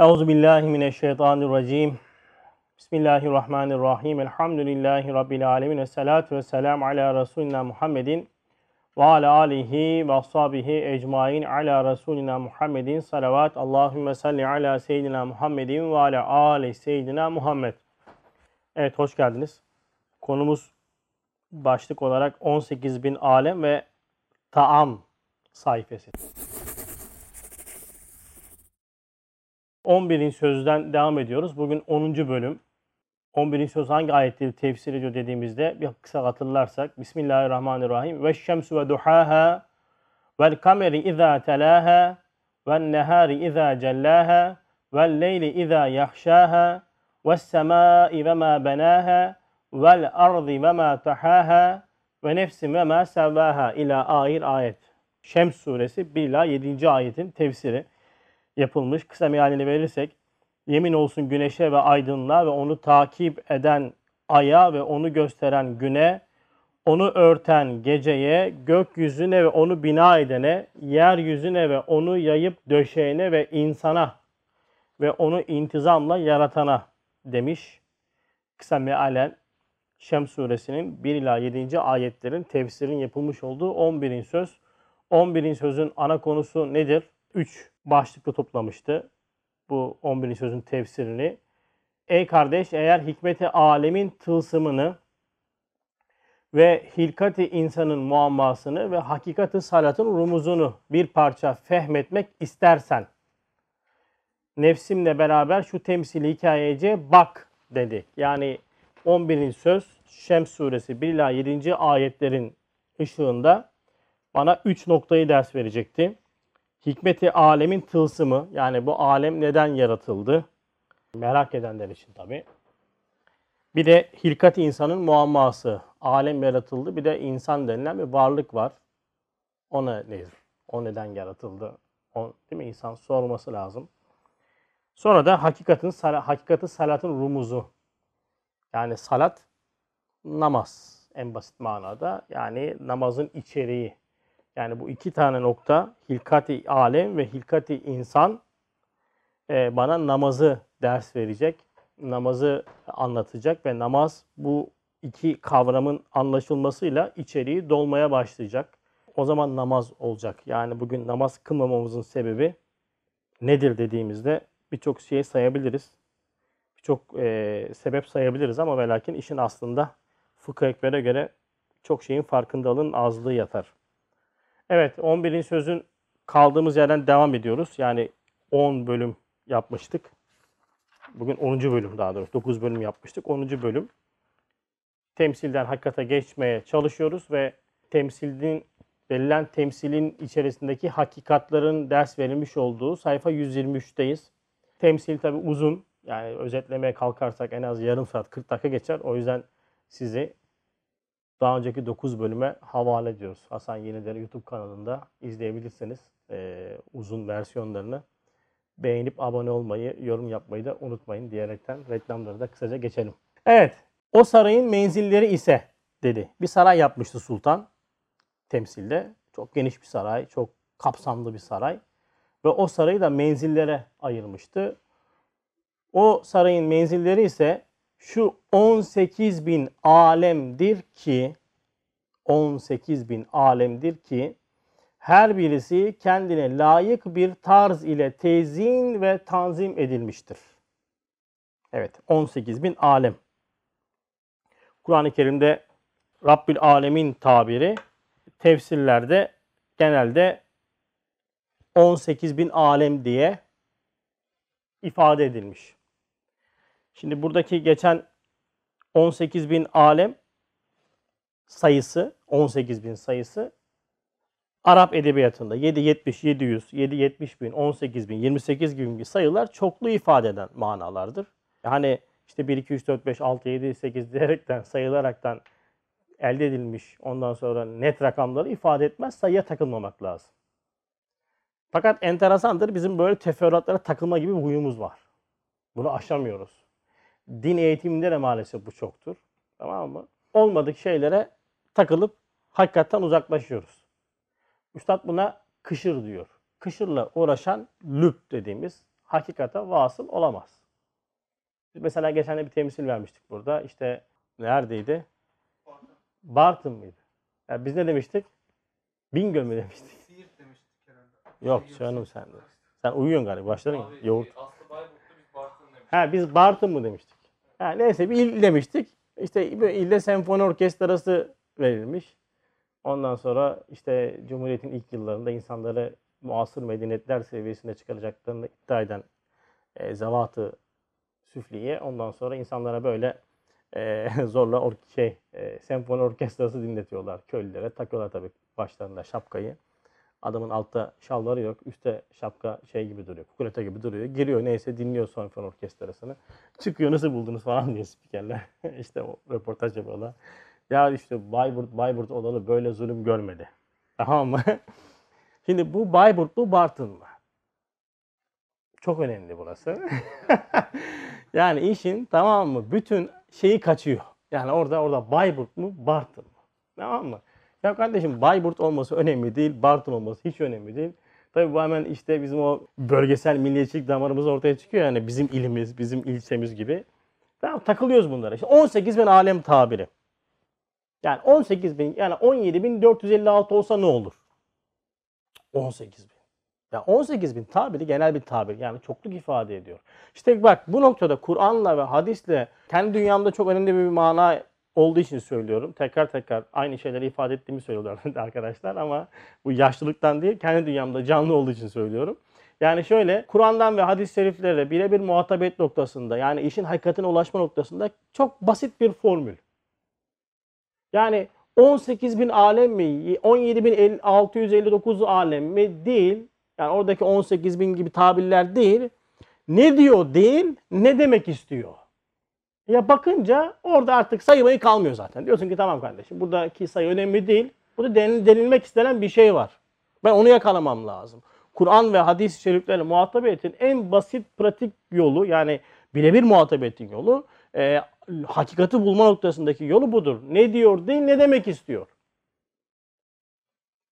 Euzu billahi mineşşeytanirracim. Bismillahirrahmanirrahim. Elhamdülillahi rabbil alamin ve salatu vesselam ala resulina Muhammedin ve ala alihi ve ashabihi ecmaîn ala resulina Muhammedin salavat. Allahumme salli ala seyyidina Muhammedin ve ala ali seyyidina Muhammed. Evet hoş geldiniz. Konumuz başlık olarak 18 bin alem ve taam sayfası. 11. sözden devam ediyoruz. Bugün 10. bölüm. 11. söz hangi ayetleri tefsir ediyor dediğimizde bir kısa hatırlarsak Bismillahirrahmanirrahim. Ve şemsu ve duhaha vel kameri izâ telâha vel nehâri izâ cellâha vel leyli izâ yahşâha ve semâi ve mâ benâha vel ardı ve mâ tahâha ve nefsin ve mâ sevvâha ila ahir ayet. Şems suresi 1 ila 7. ayetin tefsiri yapılmış. Kısa mealini verirsek yemin olsun güneşe ve aydınlığa ve onu takip eden aya ve onu gösteren güne, onu örten geceye, gökyüzüne ve onu bina edene, yeryüzüne ve onu yayıp döşeyene ve insana ve onu intizamla yaratana demiş. Kısa mealen Şems suresinin 1 ila 7. ayetlerin tefsirin yapılmış olduğu 11. söz. 11. sözün ana konusu nedir? 3 başlıklı toplamıştı bu 11. sözün tefsirini. Ey kardeş eğer hikmeti alemin tılsımını ve hilkati insanın muammasını ve hakikati salatın rumuzunu bir parça fehmetmek istersen nefsimle beraber şu temsili hikayece bak dedi. Yani 11. söz Şems suresi 1 ila 7. ayetlerin ışığında bana 3 noktayı ders verecekti hikmeti alemin tılsımı yani bu alem neden yaratıldı? Merak edenler için tabi. Bir de hilkat insanın muamması. Alem yaratıldı. Bir de insan denilen bir varlık var. O nedir? O neden yaratıldı? O, değil mi? İnsan sorması lazım. Sonra da hakikatin, hakikati salatın rumuzu. Yani salat namaz en basit manada. Yani namazın içeriği. Yani bu iki tane nokta hilkati alem ve hilkati insan e, bana namazı ders verecek. Namazı anlatacak ve namaz bu iki kavramın anlaşılmasıyla içeriği dolmaya başlayacak. O zaman namaz olacak. Yani bugün namaz kılmamamızın sebebi nedir dediğimizde birçok şey sayabiliriz. Birçok e, sebep sayabiliriz ama ve lakin işin aslında fıkıh ekbere göre çok şeyin farkındalığın azlığı yatar. Evet 11. sözün kaldığımız yerden devam ediyoruz. Yani 10 bölüm yapmıştık. Bugün 10. bölüm daha doğrusu 9 bölüm yapmıştık. 10. bölüm. Temsilden hakikate geçmeye çalışıyoruz ve temsilin verilen temsilin içerisindeki hakikatların ders verilmiş olduğu sayfa 123'teyiz. Temsil tabi uzun. Yani özetlemeye kalkarsak en az yarım saat 40 dakika geçer. O yüzden sizi daha önceki 9 bölüme havale ediyoruz. Hasan Yenileri YouTube kanalında izleyebilirsiniz e, uzun versiyonlarını. Beğenip abone olmayı, yorum yapmayı da unutmayın diyerekten reklamları da kısaca geçelim. Evet, o sarayın menzilleri ise dedi. Bir saray yapmıştı sultan temsilde. Çok geniş bir saray, çok kapsamlı bir saray. Ve o sarayı da menzillere ayırmıştı. O sarayın menzilleri ise şu 18 bin alemdir ki 18 bin alemdir ki her birisi kendine layık bir tarz ile tezin ve tanzim edilmiştir. Evet 18 bin alem. Kur'an-ı Kerim'de Rabbil Alemin tabiri tefsirlerde genelde 18 bin alem diye ifade edilmiş. Şimdi buradaki geçen 18 bin alem sayısı, 18 bin sayısı Arap edebiyatında 770, 700, 770 bin, 18 bin, 28 gibi sayılar çoklu ifade eden manalardır. Yani işte 1, 2, 3, 4, 5, 6, 7, 8 diyerekten sayılaraktan elde edilmiş ondan sonra net rakamları ifade etmez sayıya takılmamak lazım. Fakat enteresandır bizim böyle teferruatlara takılma gibi bir huyumuz var. Bunu aşamıyoruz. Din eğitiminde de maalesef bu çoktur. Tamam mı? Olmadık şeylere takılıp hakikatten uzaklaşıyoruz. Üstad buna kışır diyor. Kışırla uğraşan lüb dediğimiz hakikate vasıl olamaz. Mesela geçen de bir temsil vermiştik burada. İşte neredeydi? Bartın mıydı? Ya biz ne demiştik? Bingöl mü demiştik? Siirt demiştik herhalde. Yok Şey canım sen de. Sen uyuyorsun galiba. Başladın. Abi, Yoğurt. e, Aslı Bayburt'ta biz Bartın demiştik. Ha biz Bartın mı demiştik? Ha, neyse bir il demiştik. İşte böyle ilde senfoni orkestrası verilmiş. Ondan sonra işte Cumhuriyet'in ilk yıllarında insanları muasır medeniyetler seviyesine çıkaracaklarını iddia eden e, zevatı süfliye ondan sonra insanlara böyle e, zorla or şey e, senfoni orkestrası dinletiyorlar köylülere. Takıyorlar tabii başlarında şapkayı. Adamın altta şalvarı yok. Üstte şapka şey gibi duruyor. Kukulete gibi duruyor. Giriyor neyse dinliyor senfoni orkestrasını. Çıkıyor nasıl buldunuz falan diye spikerler. işte o röportaj yapıyorlar. Ya işte Bayburt, Bayburt odalı böyle zulüm görmedi. Tamam mı? Şimdi bu Bayburt mu Bartın mı? Çok önemli burası. yani işin tamam mı? Bütün şeyi kaçıyor. Yani orada orada Bayburt mu Bartın mı? Tamam mı? Ya kardeşim Bayburt olması önemli değil, Bartın olması hiç önemli değil. Tabii bu hemen işte bizim o bölgesel milliyetçilik damarımız ortaya çıkıyor yani bizim ilimiz, bizim ilçemiz gibi. Tamam takılıyoruz bunlara. İşte 18 bin alem tabiri. Yani 18 bin yani 17 bin 456 olsa ne olur? 18 bin. Ya 18 bin tabiri genel bir tabir. Yani çokluk ifade ediyor. İşte bak bu noktada Kur'an'la ve hadisle kendi dünyamda çok önemli bir mana olduğu için söylüyorum. Tekrar tekrar aynı şeyleri ifade ettiğimi söylüyorlar arkadaşlar ama bu yaşlılıktan değil kendi dünyamda canlı olduğu için söylüyorum. Yani şöyle Kur'an'dan ve hadis-i şeriflerle birebir muhatabet noktasında yani işin hakikatine ulaşma noktasında çok basit bir formül. Yani 18 bin alem mi, 17 bin 659 alem mi değil. Yani oradaki 18 bin gibi tabirler değil. Ne diyor değil, ne demek istiyor. Ya bakınca orada artık sayımayı kalmıyor zaten. Diyorsun ki tamam kardeşim buradaki sayı önemli değil. Burada denil- denilmek istenen bir şey var. Ben onu yakalamam lazım. Kur'an ve hadis-i şeriflerle muhatabetin en basit pratik yolu yani birebir muhatabetin yolu e, hakikati bulma noktasındaki yolu budur. Ne diyor değil ne demek istiyor.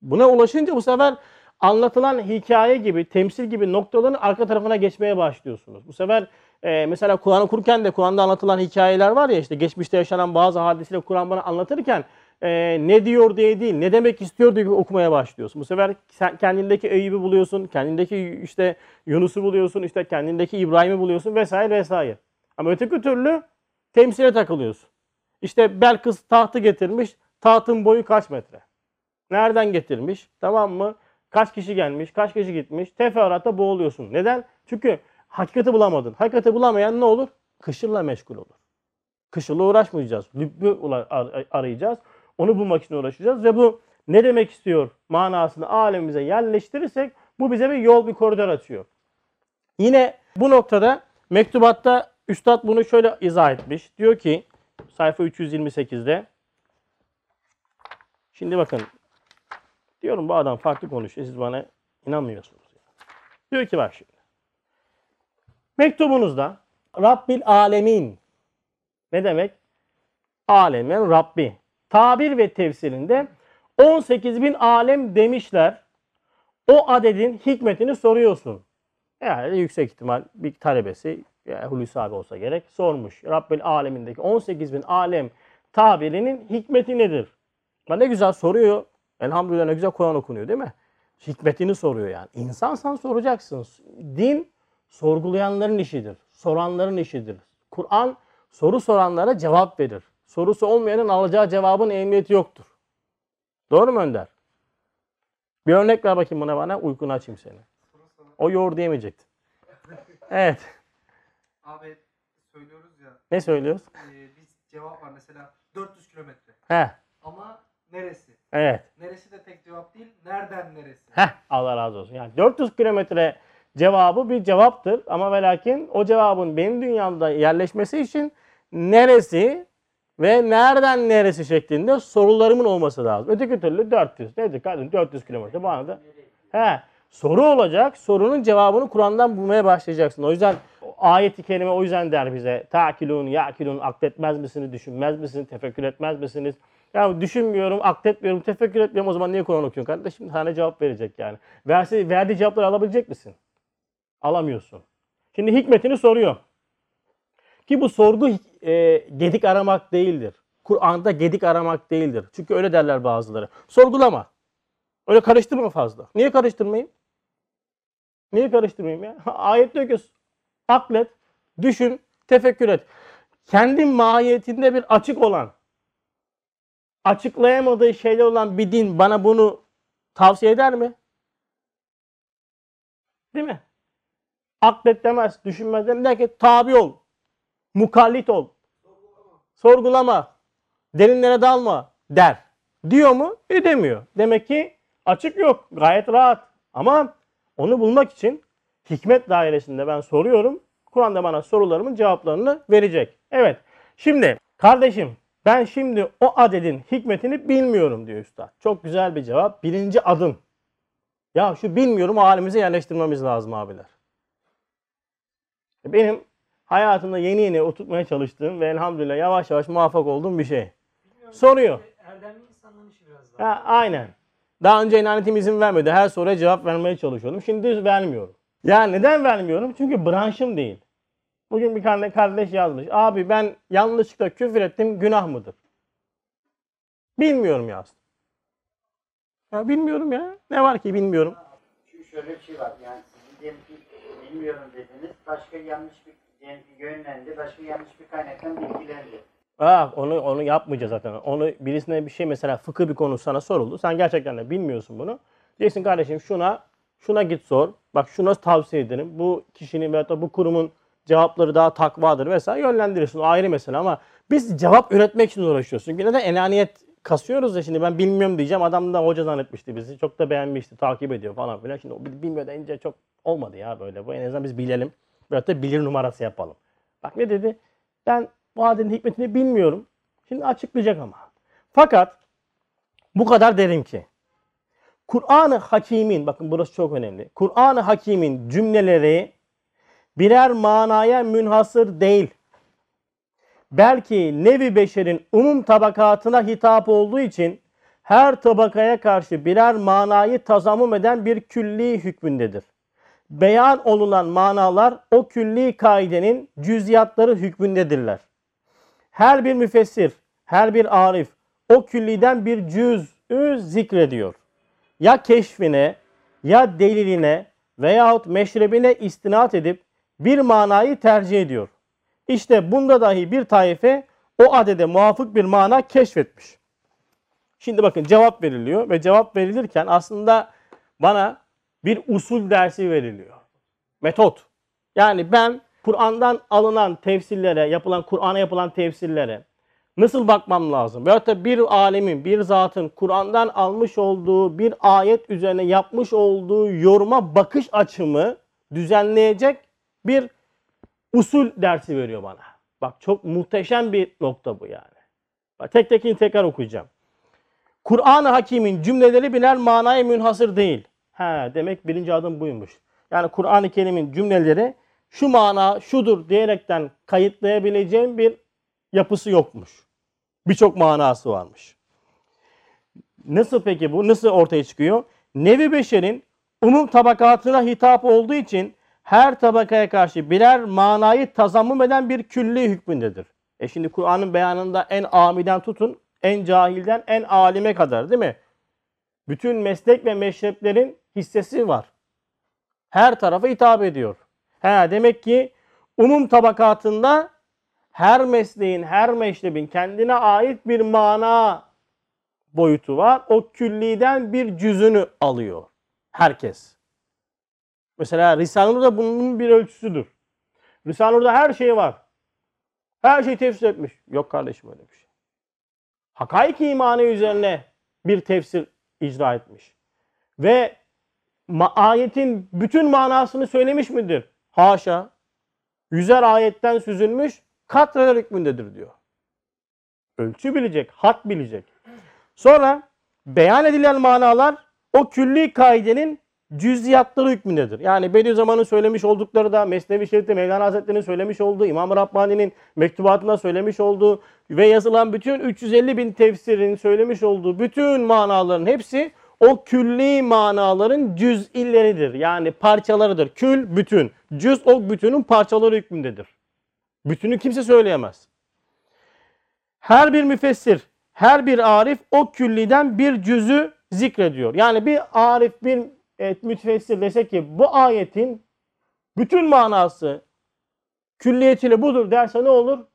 Buna ulaşınca bu sefer anlatılan hikaye gibi, temsil gibi noktaların arka tarafına geçmeye başlıyorsunuz. Bu sefer e, mesela Kur'an okurken de Kur'an'da anlatılan hikayeler var ya işte geçmişte yaşanan bazı hadiseleri Kur'an bana anlatırken e, ne diyor diye değil, ne demek istiyor diye okumaya başlıyorsun. Bu sefer sen kendindeki Eyüp'ü buluyorsun, kendindeki işte Yunus'u buluyorsun, işte kendindeki İbrahim'i buluyorsun vesaire vesaire. Ama öteki türlü temsile takılıyorsun. İşte Belkıs tahtı getirmiş, tahtın boyu kaç metre? Nereden getirmiş? Tamam mı? Kaç kişi gelmiş, kaç kişi gitmiş? Teferruatta boğuluyorsun. Neden? Çünkü hakikati bulamadın. Hakikati bulamayan ne olur? Kışırla meşgul olur. Kışırla uğraşmayacağız. Lübbü arayacağız. Onu bulmak için uğraşacağız ve bu ne demek istiyor manasını alemimize yerleştirirsek bu bize bir yol, bir koridor açıyor. Yine bu noktada mektubatta Üstad bunu şöyle izah etmiş. Diyor ki sayfa 328'de Şimdi bakın diyorum bu adam farklı konuşuyor. Siz bana inanmıyorsunuz. Diyor ki bak şimdi. Mektubunuzda Rabbil Alemin ne demek? Alemin Rabbi. Tabir ve tefsirinde 18 bin alem demişler. O adedin hikmetini soruyorsun. Yani yüksek ihtimal bir talebesi Hulusi abi olsa gerek sormuş. Rabbil alemindeki 18 bin alem tabirinin hikmeti nedir? Ne güzel soruyor. Elhamdülillah ne güzel Kur'an okunuyor değil mi? Hikmetini soruyor yani. İnsansan soracaksın. Din sorgulayanların işidir. Soranların işidir. Kur'an soru soranlara cevap verir. Sorusu olmayanın alacağı cevabın ehemmiyeti yoktur. Doğru mu Önder? Bir örnek ver bakayım buna bana. Uykunu açayım seni. O yoğur diyemeyecektin. Evet. Abi söylüyoruz ya. Ne söylüyoruz? e, biz cevap var mesela 400 kilometre. He. Ama neresi? Evet. Neresi de tek cevap değil. Nereden neresi? Heh, Allah razı olsun. Yani 400 kilometre cevabı bir cevaptır ama ve lakin o cevabın benim dünyamda yerleşmesi için neresi ve nereden neresi şeklinde sorularımın olması lazım. Öteki türlü 400. Nedir kardeşim 400 kilometre bana da. He, soru olacak. Sorunun cevabını Kur'an'dan bulmaya başlayacaksın. O yüzden ayet-i kerime o yüzden der bize. Takilun, yakilun, akletmez misiniz, düşünmez misiniz, tefekkür etmez misiniz? Ya düşünmüyorum, akletmiyorum, tefekkür etmiyorum. O zaman niye Kur'an okuyorsun kardeşim? Sana cevap verecek yani. Verse, verdiği cevapları alabilecek misin? Alamıyorsun. Şimdi hikmetini soruyor. Ki bu sorgu e, gedik aramak değildir. Kur'an'da gedik aramak değildir. Çünkü öyle derler bazıları. Sorgulama. Öyle karıştırma fazla. Niye karıştırmayayım? Niye karıştırmayayım ya? Ayet diyor ki aklet, düşün, tefekkür et. Kendi mahiyetinde bir açık olan, açıklayamadığı şeyler olan bir din bana bunu tavsiye eder mi? Değil mi? Aklet demez, düşünmez demez. Der ki tabi ol, mukallit ol, sorgulama, derinlere dalma der. Diyor mu? E demiyor. Demek ki açık yok. Gayet rahat. Ama onu bulmak için hikmet dairesinde ben soruyorum. Kur'an da bana sorularımın cevaplarını verecek. Evet. Şimdi kardeşim ben şimdi o adedin hikmetini bilmiyorum diyor üstad. Çok güzel bir cevap. Birinci adım. Ya şu bilmiyorum halimize yerleştirmemiz lazım abiler. Benim hayatımda yeni yeni oturtmaya çalıştığım ve elhamdülillah yavaş yavaş muvaffak olduğum bir şey. Soruyor. Erdemli insanların işi biraz daha. Ha, aynen. Daha önce inanetim izin vermedi. Her soruya cevap vermeye çalışıyordum. Şimdi vermiyorum. Ya neden vermiyorum? Çünkü branşım değil. Bugün bir tane kardeş yazmış. Abi ben yanlışlıkla küfür ettim günah mıdır? Bilmiyorum yazdı. Ya bilmiyorum ya. Ne var ki bilmiyorum. Şu şöyle bir şey var. Yani sizin diyelim ki bilmiyorum dediniz. Başka yanlış bir ki yönlendi. Başka yanlış bir kaynaktan bilgilendi. Ha, onu onu yapmayacağız zaten. Onu birisine bir şey mesela fıkıh bir konu sana soruldu. Sen gerçekten de bilmiyorsun bunu. Diyeceksin kardeşim şuna şuna git sor. Bak şuna tavsiye ederim. Bu kişinin veyahut da bu kurumun cevapları daha takvadır vesaire yönlendirirsin. O ayrı mesele ama biz cevap üretmek için uğraşıyoruz. Çünkü neden enaniyet kasıyoruz ya şimdi ben bilmiyorum diyeceğim. Adam da hoca zannetmişti bizi. Çok da beğenmişti. Takip ediyor falan filan. Şimdi o bil- bilmiyor deyince çok olmadı ya böyle. Bu en azından biz bilelim. Veyahut da bilir numarası yapalım. Bak ne dedi? Ben bu adetin hikmetini bilmiyorum. Şimdi açıklayacak ama. Fakat bu kadar derim ki Kur'an-ı Hakim'in bakın burası çok önemli. Kur'an-ı Hakim'in cümleleri birer manaya münhasır değil. Belki nevi beşerin umum tabakatına hitap olduğu için her tabakaya karşı birer manayı tazammum eden bir külli hükmündedir. Beyan olunan manalar o külli kaidenin cüziyatları hükmündedirler. Her bir müfessir, her bir arif o külliden bir cüz'ü zikrediyor. Ya keşfine, ya deliline veyahut meşrebine istinat edip bir manayı tercih ediyor. İşte bunda dahi bir taife o adede muvafık bir mana keşfetmiş. Şimdi bakın cevap veriliyor ve cevap verilirken aslında bana bir usul dersi veriliyor. Metot. Yani ben Kur'an'dan alınan tefsirlere, yapılan Kur'an'a yapılan tefsirlere nasıl bakmam lazım? Veyahut da bir alemin, bir zatın Kur'an'dan almış olduğu bir ayet üzerine yapmış olduğu yoruma bakış açımı düzenleyecek bir usul dersi veriyor bana. Bak çok muhteşem bir nokta bu yani. Bak tek tekini tekrar okuyacağım. Kur'an-ı Hakim'in cümleleri birer manaya münhasır değil. He, demek birinci adım buymuş. Yani Kur'an-ı Kerim'in cümleleri şu mana şudur diyerekten kayıtlayabileceğim bir yapısı yokmuş. Birçok manası varmış. Nasıl peki bu? Nasıl ortaya çıkıyor? Nevi Beşer'in umum tabakatına hitap olduğu için her tabakaya karşı birer manayı tazammum eden bir külli hükmündedir. E şimdi Kur'an'ın beyanında en amiden tutun, en cahilden en alime kadar değil mi? Bütün meslek ve meşreplerin hissesi var. Her tarafa hitap ediyor. He, demek ki umum tabakatında her mesleğin, her meşrebin kendine ait bir mana boyutu var. O külliden bir cüzünü alıyor. Herkes. Mesela Risale-i Nur da bunun bir ölçüsüdür. Risale-i Nur'da her şey var. Her şey tefsir etmiş. Yok kardeşim öyle bir şey. Hakaik imanı üzerine bir tefsir icra etmiş. Ve ayetin bütün manasını söylemiş midir? Haşa. Yüzer ayetten süzülmüş katreler hükmündedir diyor. Ölçü bilecek, hat bilecek. Sonra beyan edilen manalar o külli kaidenin cüziyatları hükmündedir. Yani Bediüzzaman'ın söylemiş oldukları da Mesnevi Şerif'te Mevlana Hazretleri'nin söylemiş olduğu, İmam-ı Rabbani'nin mektubatında söylemiş olduğu ve yazılan bütün 350 bin tefsirin söylemiş olduğu bütün manaların hepsi o külli manaların cüz'illeridir. Yani parçalarıdır. Kül bütün. Cüz o bütünün parçaları hükmündedir. Bütünü kimse söyleyemez. Her bir müfessir, her bir arif o külliden bir cüzü zikrediyor. Yani bir arif, bir evet, müfessir dese ki bu ayetin bütün manası külliyetiyle budur derse ne olur?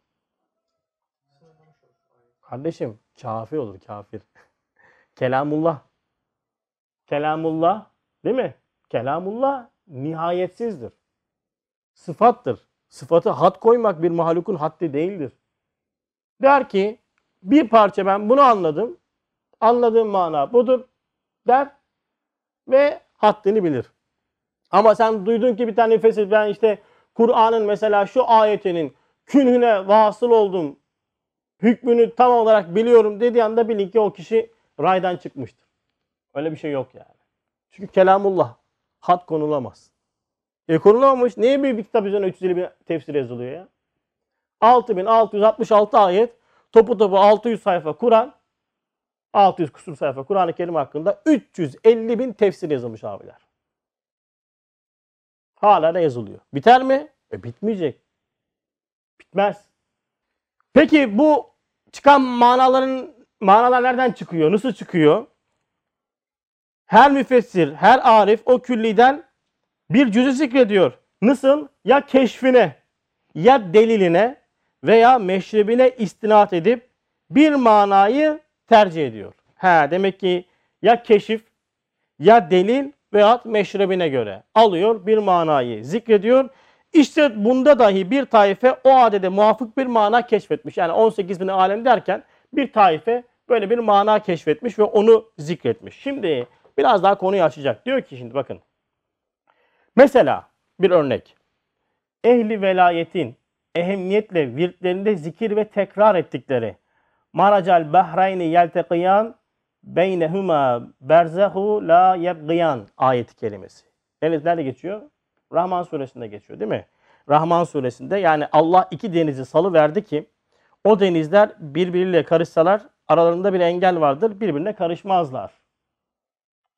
Kardeşim kafir olur kafir. Kelamullah. Kelamullah değil mi? Kelamullah nihayetsizdir. Sıfattır. Sıfatı hat koymak bir mahlukun haddi değildir. Der ki bir parça ben bunu anladım. Anladığım mana budur der ve haddini bilir. Ama sen duydun ki bir tane müfessir ben işte Kur'an'ın mesela şu ayetinin künhüne vasıl oldum. Hükmünü tam olarak biliyorum dediği anda bilin ki o kişi raydan çıkmıştır. Öyle bir şey yok yani. Çünkü kelamullah had konulamaz. E konulamamış. Niye bir kitap üzerine 350 bin tefsir yazılıyor ya? 6666 ayet topu topu 600 sayfa Kur'an 600 kusur sayfa Kur'an-ı Kerim hakkında 350 bin tefsir yazılmış abiler. Hala da yazılıyor. Biter mi? E bitmeyecek. Bitmez. Peki bu çıkan manaların manalar nereden çıkıyor? Nasıl çıkıyor? Her müfessir, her arif o külliden bir cüzü zikrediyor. Nasıl? Ya keşfine, ya deliline veya meşrebine istinat edip bir manayı tercih ediyor. Ha demek ki ya keşif, ya delil veyahut meşrebine göre alıyor bir manayı zikrediyor. İşte bunda dahi bir taife o adede muvafık bir mana keşfetmiş. Yani 18 bin alem derken bir taife böyle bir mana keşfetmiş ve onu zikretmiş. Şimdi biraz daha konuyu açacak. Diyor ki şimdi bakın. Mesela bir örnek. Ehli velayetin ehemmiyetle virtlerinde zikir ve tekrar ettikleri Maracal bahrayni yeltekiyan beynehuma berzahu la yebgiyan ayeti kelimesi. Deniz nerede geçiyor? Rahman suresinde geçiyor değil mi? Rahman suresinde yani Allah iki denizi salı verdi ki o denizler birbiriyle karışsalar aralarında bir engel vardır birbirine karışmazlar.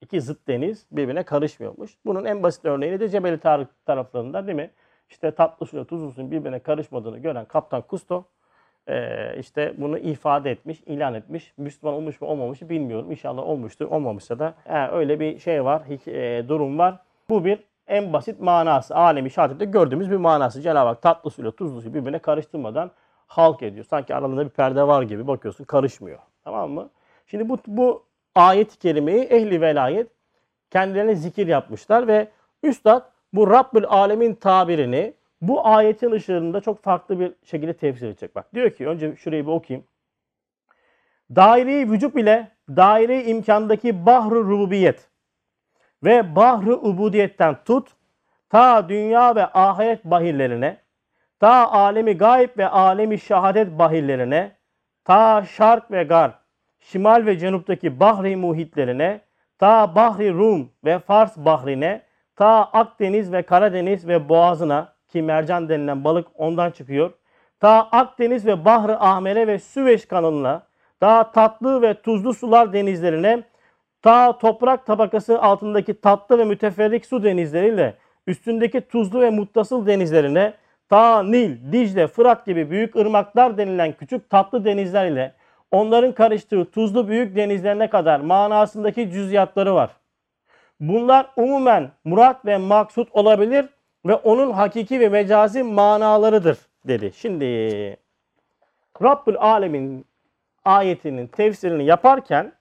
İki zıt deniz birbirine karışmıyormuş. Bunun en basit örneğini de Cebeli Tarık taraflarında değil mi? İşte tatlı suyla tuzlu suyun birbirine karışmadığını gören Kaptan Kusto e, işte bunu ifade etmiş, ilan etmiş. Müslüman olmuş mu olmamış mı bilmiyorum. İnşallah olmuştur. Olmamışsa da öyle bir şey var, e, durum var. Bu bir en basit manası. Alemi şehadette gördüğümüz bir manası. Cenab-ı Hak tatlı suyla tuzlu suyu birbirine karıştırmadan halk ediyor. Sanki aralarında bir perde var gibi bakıyorsun karışmıyor. Tamam mı? Şimdi bu, bu ayet-i kerimeyi ehli velayet kendilerine zikir yapmışlar ve Üstad bu Rabbül Alemin tabirini bu ayetin ışığında çok farklı bir şekilde tefsir edecek. Bak diyor ki önce şurayı bir okuyayım. Daire-i vücub ile daire-i imkandaki bahru rububiyet ve bahru ubudiyetten tut ta dünya ve ahiret bahirlerine ta alemi gayb ve alemi şehadet bahirlerine ta şark ve garb şimal ve cenuptaki bahri muhitlerine ta bahri Rum ve Fars bahrine ta Akdeniz ve Karadeniz ve boğazına ki mercan denilen balık ondan çıkıyor. Ta Akdeniz ve Bahri Ahmer'e ve Süveyş kanalına, ta tatlı ve tuzlu sular denizlerine, ta toprak tabakası altındaki tatlı ve müteferrik su denizleriyle üstündeki tuzlu ve muttasıl denizlerine, ta Nil, Dicle, Fırat gibi büyük ırmaklar denilen küçük tatlı denizler ile onların karıştığı tuzlu büyük denizlerine kadar manasındaki cüziyatları var. Bunlar umumen murat ve maksut olabilir ve onun hakiki ve mecazi manalarıdır dedi. Şimdi Rabbül Alemin ayetinin tefsirini yaparken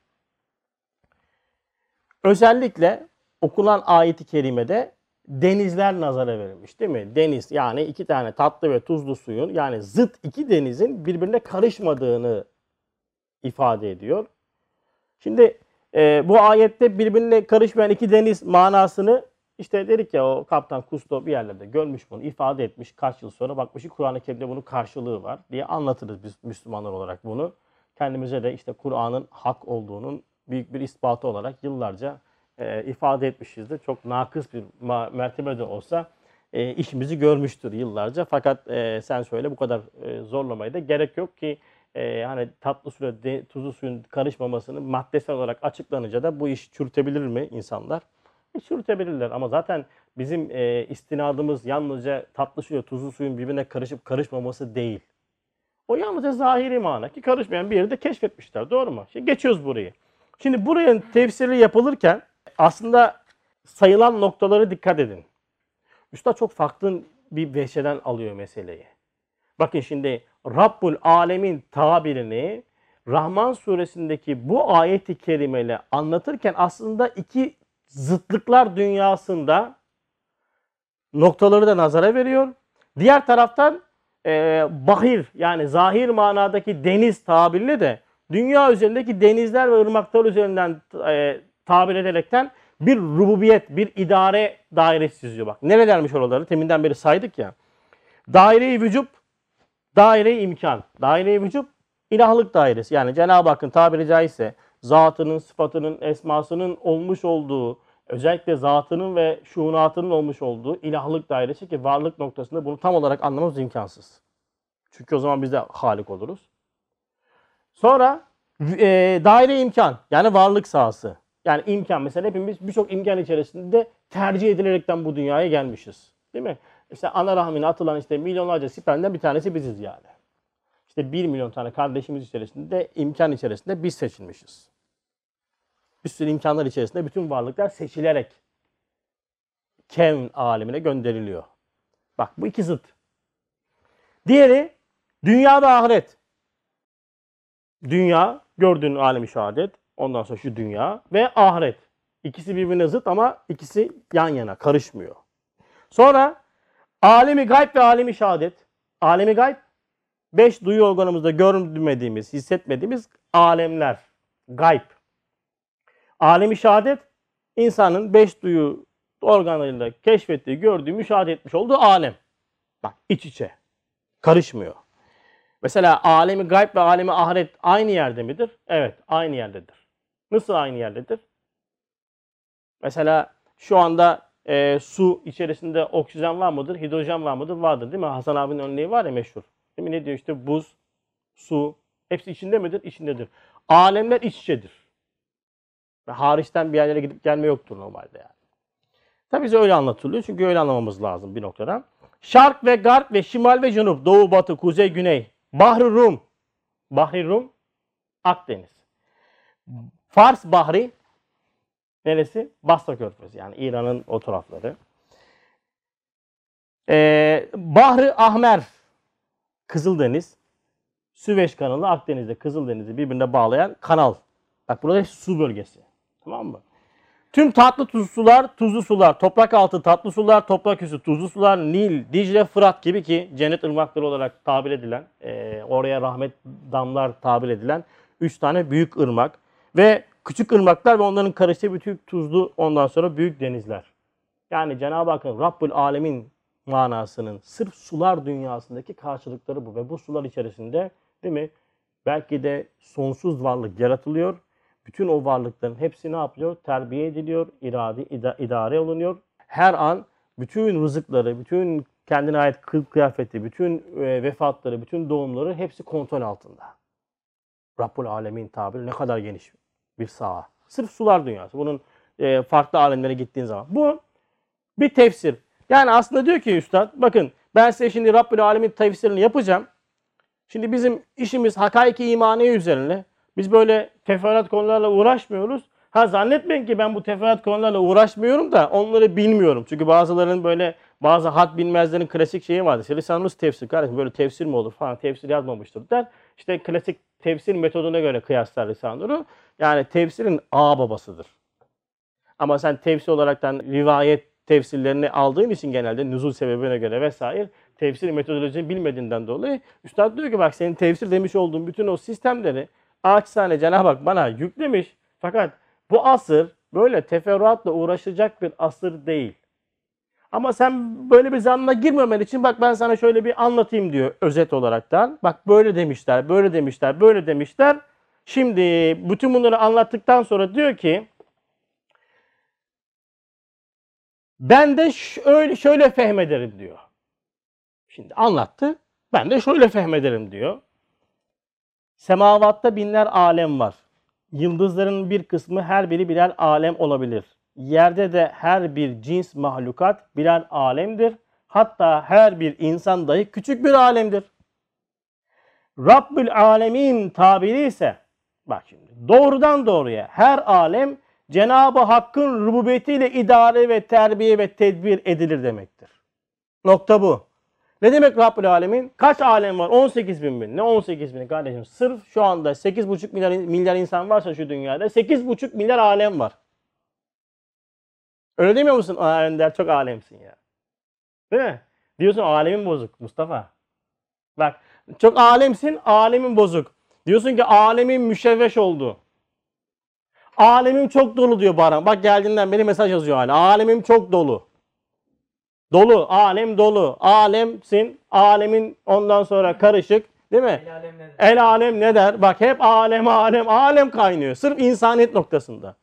özellikle okunan ayeti kerimede denizler nazara verilmiş değil mi? Deniz yani iki tane tatlı ve tuzlu suyun yani zıt iki denizin birbirine karışmadığını ifade ediyor. Şimdi e, bu ayette birbirine karışmayan iki deniz manasını işte dedik ya o Kaptan Kusto bir yerlerde görmüş bunu ifade etmiş kaç yıl sonra bakmış ki Kur'an-ı Kerim'de bunun karşılığı var diye anlatırız biz Müslümanlar olarak bunu. Kendimize de işte Kur'an'ın hak olduğunun büyük bir ispatı olarak yıllarca e, ifade etmişizdir. Çok nakıs bir ma- mertebe de olsa e, işimizi görmüştür yıllarca. Fakat e, sen söyle bu kadar e, zorlamaya da gerek yok ki e, hani tatlı suyla tuzlu suyun karışmamasını maddesel olarak açıklanınca da bu iş çürütebilir mi insanlar? Çürütebilirler ama zaten bizim e, istinadımız yalnızca tatlı suyla tuzlu suyun birbirine karışıp karışmaması değil. O yalnızca zahiri mana ki karışmayan bir yeri de keşfetmişler. Doğru mu? Şimdi geçiyoruz burayı. Şimdi buranın tefsiri yapılırken aslında sayılan noktalara dikkat edin. Üstad çok farklı bir veşeden alıyor meseleyi. Bakın şimdi Rabbul Alemin tabirini Rahman suresindeki bu ayeti kerimeyle anlatırken aslında iki zıtlıklar dünyasında noktaları da nazara veriyor. Diğer taraftan e, bahir yani zahir manadaki deniz tabirini de dünya üzerindeki denizler ve ırmaklar üzerinden e, tabir ederekten bir rububiyet, bir idare dairesi çiziyor. Bak nerelermiş oraları? Teminden beri saydık ya. Daire-i vücub, daire-i imkan. Daire-i vücub ilahlık dairesi. Yani Cenab-ı Hakk'ın tabiri caizse zatının, sıfatının, esmasının olmuş olduğu, özellikle zatının ve şuunatının olmuş olduğu ilahlık dairesi ki varlık noktasında bunu tam olarak anlamamız imkansız. Çünkü o zaman biz de halik oluruz. Sonra e, daire imkan yani varlık sahası. Yani imkan mesela hepimiz birçok imkan içerisinde tercih edilerekten bu dünyaya gelmişiz. Değil mi? İşte ana rahmine atılan işte milyonlarca spermden bir tanesi biziz yani. İşte bir milyon tane kardeşimiz içerisinde imkan içerisinde biz seçilmişiz. Bir sürü imkanlar içerisinde bütün varlıklar seçilerek kevn alemine gönderiliyor. Bak bu iki zıt. Diğeri dünya ve ahiret. Dünya gördüğün alemi şehadet. Ondan sonra şu dünya ve ahiret. İkisi birbirine zıt ama ikisi yan yana karışmıyor. Sonra alemi gayb ve alemi şehadet. Alemi gayb beş duyu organımızda görmediğimiz, hissetmediğimiz alemler. Gayb. Alemi şehadet insanın beş duyu organlarıyla keşfettiği, gördüğü, müşahede etmiş olduğu alem. Bak iç içe. Karışmıyor. Mesela alemi gayb ve alemi ahiret aynı yerde midir? Evet, aynı yerdedir. Nasıl aynı yerdedir? Mesela şu anda e, su içerisinde oksijen var mıdır? Hidrojen var mıdır? Vardır değil mi? Hasan abinin örneği var ya meşhur. Değil mi? Ne diyor işte buz, su hepsi içinde midir? İçindedir. Alemler iç içedir. Ve hariçten bir yerlere gidip gelme yoktur normalde yani. Tabii bize öyle anlatılıyor çünkü öyle anlamamız lazım bir noktada. Şark ve garp ve şimal ve cunub, doğu, batı, kuzey, güney, Bahri Rum, Bahri Rum, Akdeniz. Fars Bahri, neresi? Basra Körfezi yani İran'ın o tarafları. Ee, Bahri Ahmer, Kızıldeniz, Süveyş kanalı Akdeniz'de Kızıldeniz'i birbirine bağlayan kanal. Bak burada su bölgesi. Tamam mı? Tüm tatlı tuzlu sular, tuzlu sular, toprak altı tatlı sular, toprak üstü tuzlu sular, Nil, Dicle, Fırat gibi ki cennet ırmakları olarak tabir edilen, e, oraya rahmet damlar tabir edilen üç tane büyük ırmak ve küçük ırmaklar ve onların karıştığı bütün tuzlu ondan sonra büyük denizler. Yani Cenab-ı Hakk'ın Rabbül Alemin manasının sırf sular dünyasındaki karşılıkları bu ve bu sular içerisinde değil mi? Belki de sonsuz varlık yaratılıyor bütün o varlıkların hepsi ne yapıyor? Terbiye ediliyor, irade, ida- idare olunuyor. Her an bütün rızıkları, bütün kendine ait kılık kıyafeti, bütün e, vefatları, bütün doğumları hepsi kontrol altında. Rabbul Alemin tabiri ne kadar geniş bir saha. Sırf sular dünyası. Bunun e, farklı alemlere gittiğin zaman. Bu bir tefsir. Yani aslında diyor ki üstad bakın ben size şimdi Rabbul Alemin tefsirini yapacağım. Şimdi bizim işimiz hakaiki imaniye üzerine. Biz böyle teferruat konularla uğraşmıyoruz. Ha zannetmeyin ki ben bu teferruat konularla uğraşmıyorum da onları bilmiyorum. Çünkü bazılarının böyle bazı had bilmezlerin klasik şeyi vardır. İşte tefsir kardeşim böyle tefsir mi olur falan tefsir yazmamıştır der. İşte klasik tefsir metoduna göre kıyaslar lisan Yani tefsirin ağ babasıdır. Ama sen tefsir olaraktan rivayet tefsirlerini aldığın için genelde nüzul sebebine göre vesaire tefsir metodolojisini bilmediğinden dolayı Üstad diyor ki bak senin tefsir demiş olduğun bütün o sistemleri Akisane Cenab-ı Hak bana yüklemiş. Fakat bu asır böyle teferruatla uğraşacak bir asır değil. Ama sen böyle bir zannına girmemen için bak ben sana şöyle bir anlatayım diyor özet olaraktan. Bak böyle demişler, böyle demişler, böyle demişler. Şimdi bütün bunları anlattıktan sonra diyor ki ben de şöyle, şöyle fehmederim diyor. Şimdi anlattı. Ben de şöyle fehmederim diyor. Semavatta binler alem var. Yıldızların bir kısmı her biri birer alem olabilir. Yerde de her bir cins mahlukat birer alemdir. Hatta her bir insan dahi küçük bir alemdir. Rabbül Alemin tabiri ise bak şimdi doğrudan doğruya her alem Cenab-ı Hakk'ın rububiyetiyle idare ve terbiye ve tedbir edilir demektir. Nokta bu. Ne demek Rabbül Alemin? Kaç alem var? 18 bin mi? Ne 18 bin kardeşim? Sırf şu anda 8,5 milyar, milyar insan varsa şu dünyada 8,5 milyar alem var. Öyle demiyor musun? Aa Önder çok alemsin ya. Değil mi? Diyorsun alemin bozuk Mustafa. Bak çok alemsin, alemin bozuk. Diyorsun ki alemin müşevveş oldu. Alemim çok dolu diyor Baran. Bak geldiğinden beri mesaj yazıyor hala. Alemim çok dolu. Dolu, alem dolu. Alemsin, alemin ondan sonra karışık. Değil mi? El alem nedir? El alem ne der? Bak hep alem alem alem kaynıyor. Sırf insaniyet noktasında.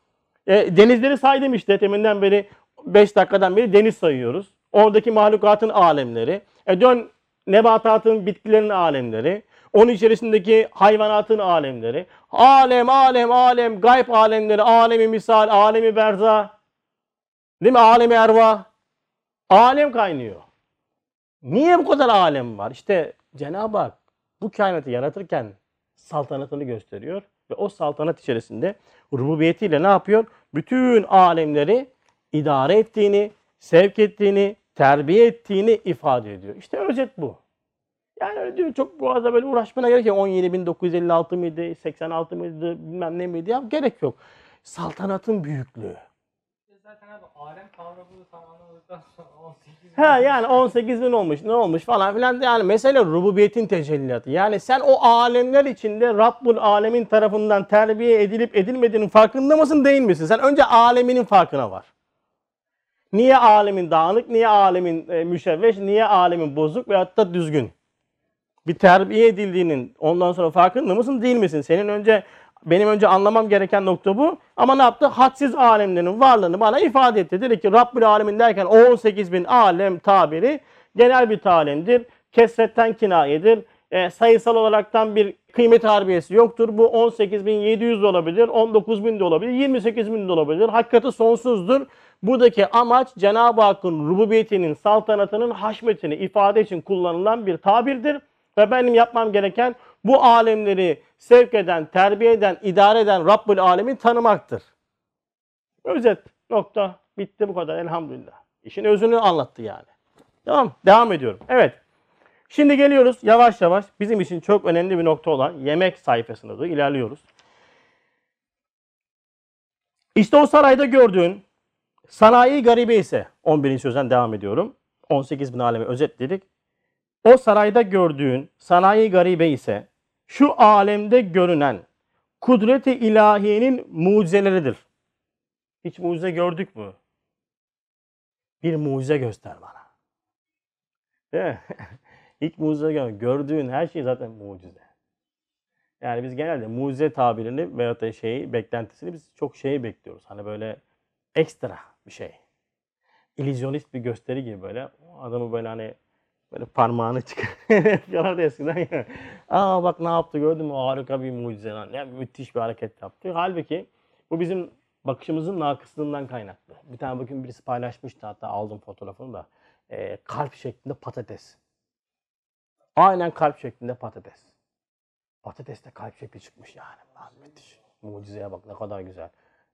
E, denizleri saydım işte teminden beri 5 dakikadan beri deniz sayıyoruz. Oradaki mahlukatın alemleri. E dön nebatatın bitkilerin alemleri. Onun içerisindeki hayvanatın alemleri. Alem alem alem gayb alemleri. Alemi misal, alemi berza. Değil mi? Alemi erva. Alem kaynıyor. Niye bu kadar alem var? İşte Cenab-ı Hak bu kainatı yaratırken saltanatını gösteriyor ve o saltanat içerisinde rububiyetiyle ne yapıyor? Bütün alemleri idare ettiğini, sevk ettiğini, terbiye ettiğini ifade ediyor. İşte özet bu. Yani öyle diyor çok boğaza böyle uğraşmana gerek yok. 17.956 mıydı, 86 mıydı, bilmem ne miydi ya gerek yok. Saltanatın büyüklüğü. Zaten abi alem kavramını tamamladıktan sonra 18 Ha yani 18 bin olmuş ne olmuş falan filan yani mesele rububiyetin tecelliatı. Yani sen o alemler içinde Rabbul Alemin tarafından terbiye edilip edilmediğinin farkında mısın değil misin? Sen önce aleminin farkına var. Niye alemin dağınık, niye alemin e, müşevveş, niye alemin bozuk veyahut da düzgün? Bir terbiye edildiğinin ondan sonra farkında mısın değil misin? Senin önce benim önce anlamam gereken nokta bu. Ama ne yaptı? Hadsiz alemlerin varlığını bana ifade etti. Dedi ki Rabbül Alemin derken o 18 bin alem tabiri genel bir talimdir. Kesretten kinayedir. E, sayısal olaraktan bir kıymet harbiyesi yoktur. Bu 18.700 de olabilir, 19.000 de olabilir, 28.000 de olabilir. Hakikati sonsuzdur. Buradaki amaç Cenab-ı Hakk'ın rububiyetinin, saltanatının haşmetini ifade için kullanılan bir tabirdir. Ve benim yapmam gereken bu alemleri sevk eden, terbiye eden, idare eden Rabbül Alemin tanımaktır. Özet. Nokta. Bitti bu kadar elhamdülillah. İşin özünü anlattı yani. Tamam. Devam ediyorum. Evet. Şimdi geliyoruz yavaş yavaş bizim için çok önemli bir nokta olan yemek sayfasına da ilerliyoruz. İşte o sarayda gördüğün sanayi garibi ise 11. sözden devam ediyorum. 18 bin alemi özetledik. O sarayda gördüğün sanayi garibe ise şu alemde görünen kudreti ilahiyenin mucizeleridir. Hiç mucize gördük mü? Bir mucize göster bana. Değil mi? Hiç mucize görmedim. Gördüğün her şey zaten mucize. Yani biz genelde mucize tabirini veyahut da şeyi, beklentisini biz çok şeyi bekliyoruz. Hani böyle ekstra bir şey. İllüzyonist bir gösteri gibi böyle. Adamı böyle hani böyle parmağını çıkarıyorlardı eskiden ya. Aa bak ne yaptı gördün mü harika bir mucize lan. Ya müthiş bir hareket yaptı. Halbuki bu bizim bakışımızın nakıslığından kaynaklı. Bir tane bugün birisi paylaşmıştı hatta aldım fotoğrafını da. Ee, kalp şeklinde patates. Aynen kalp şeklinde patates. Patates de kalp şekli çıkmış yani. Lan müthiş. Mucizeye bak ne kadar güzel.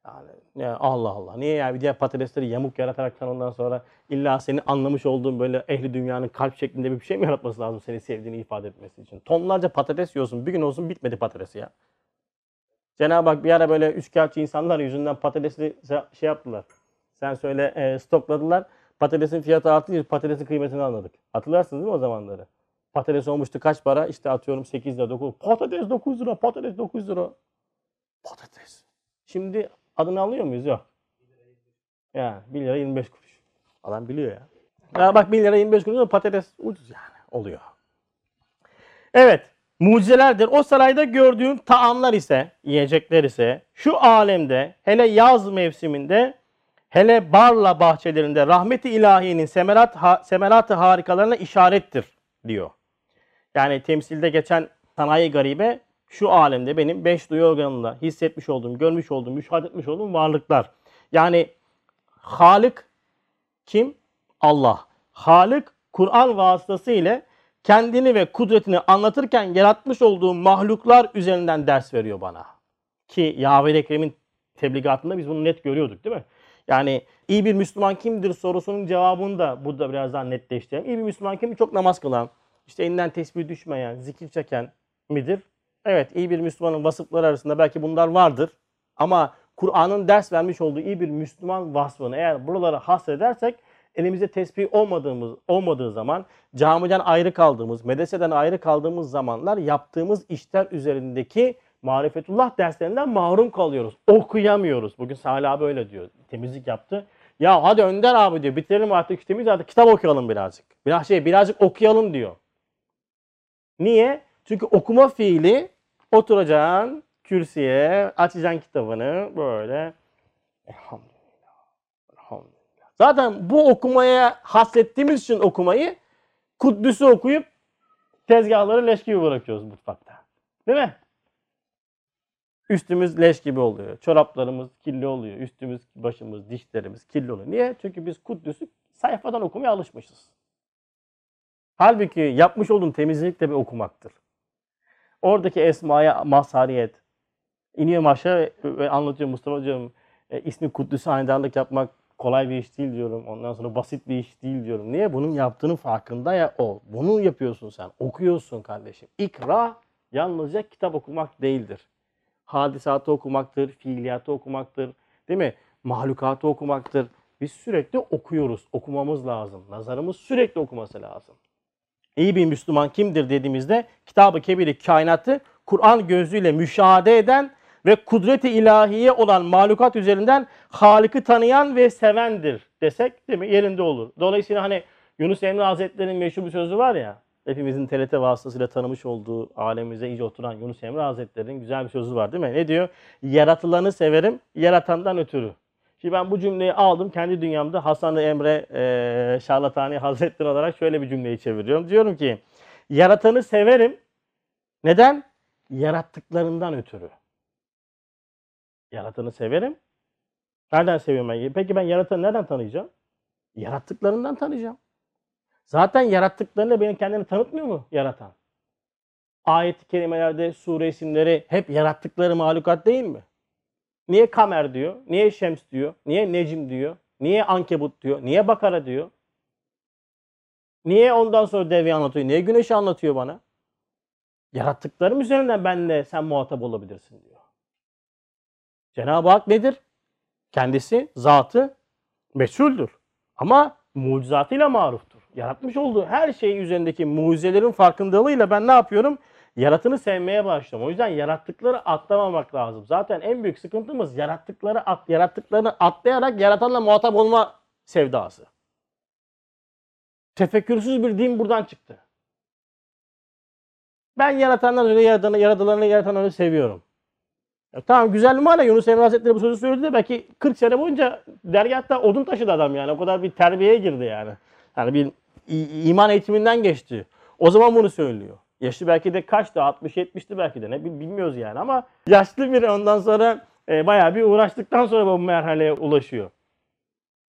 Yani ne Allah Allah. Niye ya bir diğer patatesleri yamuk yarataraktan ondan sonra illa senin anlamış olduğun böyle ehli dünyanın kalp şeklinde bir şey mi yaratması lazım seni sevdiğini ifade etmesi için? Tonlarca patates yiyorsun. Bir gün olsun bitmedi patatesi ya. Cenab-ı Hak bir ara böyle üçkağıtçı insanlar yüzünden patatesli şey yaptılar. Sen söyle e, stokladılar. Patatesin fiyatı artınca patatesin kıymetini anladık. Hatırlarsınız değil mi o zamanları? Patates olmuştu kaç para? İşte atıyorum 8 lira 9 Patates 9 lira, patates 9 lira. Patates. Şimdi adını alıyor muyuz? Yok. Ya 1 lira 25 kuruş. Adam biliyor ya. Ya bak 1 lira 25 kuruş patates ucuz yani. Oluyor. Evet. Mucizelerdir. O sarayda gördüğün taamlar ise, yiyecekler ise şu alemde hele yaz mevsiminde hele barla bahçelerinde rahmeti ilahiyenin semerat, ha, semeratı harikalarına işarettir diyor. Yani temsilde geçen sanayi garibe şu alemde benim beş duyu organımla hissetmiş olduğum, görmüş olduğum, müşahede etmiş olduğum varlıklar. Yani Halık kim? Allah. Halık Kur'an vasıtası ile kendini ve kudretini anlatırken yaratmış olduğu mahluklar üzerinden ders veriyor bana. Ki Yahve Ekrem'in tebligatında biz bunu net görüyorduk değil mi? Yani iyi bir Müslüman kimdir sorusunun cevabını da burada biraz daha netleştirelim. İyi bir Müslüman kimdir? Çok namaz kılan, işte elinden tesbih düşmeyen, zikir çeken midir? Evet iyi bir Müslümanın vasıfları arasında belki bunlar vardır. Ama Kur'an'ın ders vermiş olduğu iyi bir Müslüman vasfını eğer buralara hasredersek elimizde tesbih olmadığımız olmadığı zaman camiden ayrı kaldığımız, medreseden ayrı kaldığımız zamanlar yaptığımız işler üzerindeki marifetullah derslerinden mahrum kalıyoruz. Okuyamıyoruz. Bugün Salih abi öyle diyor. Temizlik yaptı. Ya hadi Önder abi diyor. Bitirelim artık işimizi artık kitap okuyalım birazcık. Biraz şey birazcık okuyalım diyor. Niye? Çünkü okuma fiili oturacaksın kürsüye, açacaksın kitabını böyle. Elhamdülillah. Elhamdülillah. Zaten bu okumaya hasrettiğimiz için okumayı Kuddüs'ü okuyup tezgahları leş gibi bırakıyoruz mutfakta. Değil mi? Üstümüz leş gibi oluyor. Çoraplarımız kirli oluyor. Üstümüz, başımız, dişlerimiz kirli oluyor. Niye? Çünkü biz Kuddüs'ü sayfadan okumaya alışmışız. Halbuki yapmış olduğun temizlik de bir okumaktır. Oradaki esmaya mazhariyet. İniyorum aşağı ve, anlatıyorum Mustafa'cığım e, ismi Kuddüs'e hanedarlık yapmak kolay bir iş değil diyorum. Ondan sonra basit bir iş değil diyorum. Niye? Bunun yaptığının farkında ya o. Bunu yapıyorsun sen. Okuyorsun kardeşim. İkra yalnızca kitap okumak değildir. Hadisatı okumaktır, fiiliyatı okumaktır. Değil mi? Mahlukatı okumaktır. Biz sürekli okuyoruz. Okumamız lazım. Nazarımız sürekli okuması lazım. İyi bir Müslüman kimdir dediğimizde Kitab-ı Kebir'i kainatı Kur'an gözüyle müşahede eden ve kudreti ilahiye olan mahlukat üzerinden Halık'ı tanıyan ve sevendir desek değil mi? Yerinde olur. Dolayısıyla hani Yunus Emre Hazretleri'nin meşhur bir sözü var ya hepimizin TRT vasıtasıyla tanımış olduğu alemimize iyice oturan Yunus Emre Hazretleri'nin güzel bir sözü var değil mi? Ne diyor? Yaratılanı severim, yaratandan ötürü. Şimdi ben bu cümleyi aldım kendi dünyamda Hasan-ı Emre e, Şarlatani Hazretleri olarak şöyle bir cümleyi çeviriyorum. Diyorum ki yaratanı severim. Neden? Yarattıklarından ötürü. Yaratanı severim. Nereden seviyorum ben? Peki ben yaratanı nereden tanıyacağım? Yarattıklarından tanıyacağım. Zaten yarattıklarını beni kendini tanıtmıyor mu yaratan? Ayet-i kerimelerde sure isimleri hep yarattıkları mahlukat değil mi? Niye kamer diyor? Niye şems diyor? Niye necim diyor? Niye ankebut diyor? Niye bakara diyor? Niye ondan sonra devi anlatıyor? Niye güneşi anlatıyor bana? Yarattıklarım üzerinden benle sen muhatap olabilirsin diyor. Cenab-ı Hak nedir? Kendisi, zatı meçhuldür. Ama mucizatıyla maruftur. Yaratmış olduğu her şey üzerindeki mucizelerin farkındalığıyla ben ne yapıyorum? Yaratını sevmeye başlıyorum. O yüzden yarattıkları atlamamak lazım. Zaten en büyük sıkıntımız yarattıkları at, yarattıklarını atlayarak yaratanla muhatap olma sevdası. Tefekkürsüz bir din buradan çıktı. Ben yaratandan öyle yaratanı, yaratılanı yaratanları seviyorum. Ya tamam güzel mi hala Yunus Emre Hazretleri bu sözü söyledi de belki 40 sene boyunca dergahta odun taşıdı adam yani. O kadar bir terbiyeye girdi yani. Yani bir iman eğitiminden geçti. O zaman bunu söylüyor. Yaşı belki de kaçtı? 60-70'ti belki de ne bil- bilmiyoruz yani ama yaşlı bir ondan sonra e, bayağı bir uğraştıktan sonra bu merhaleye ulaşıyor.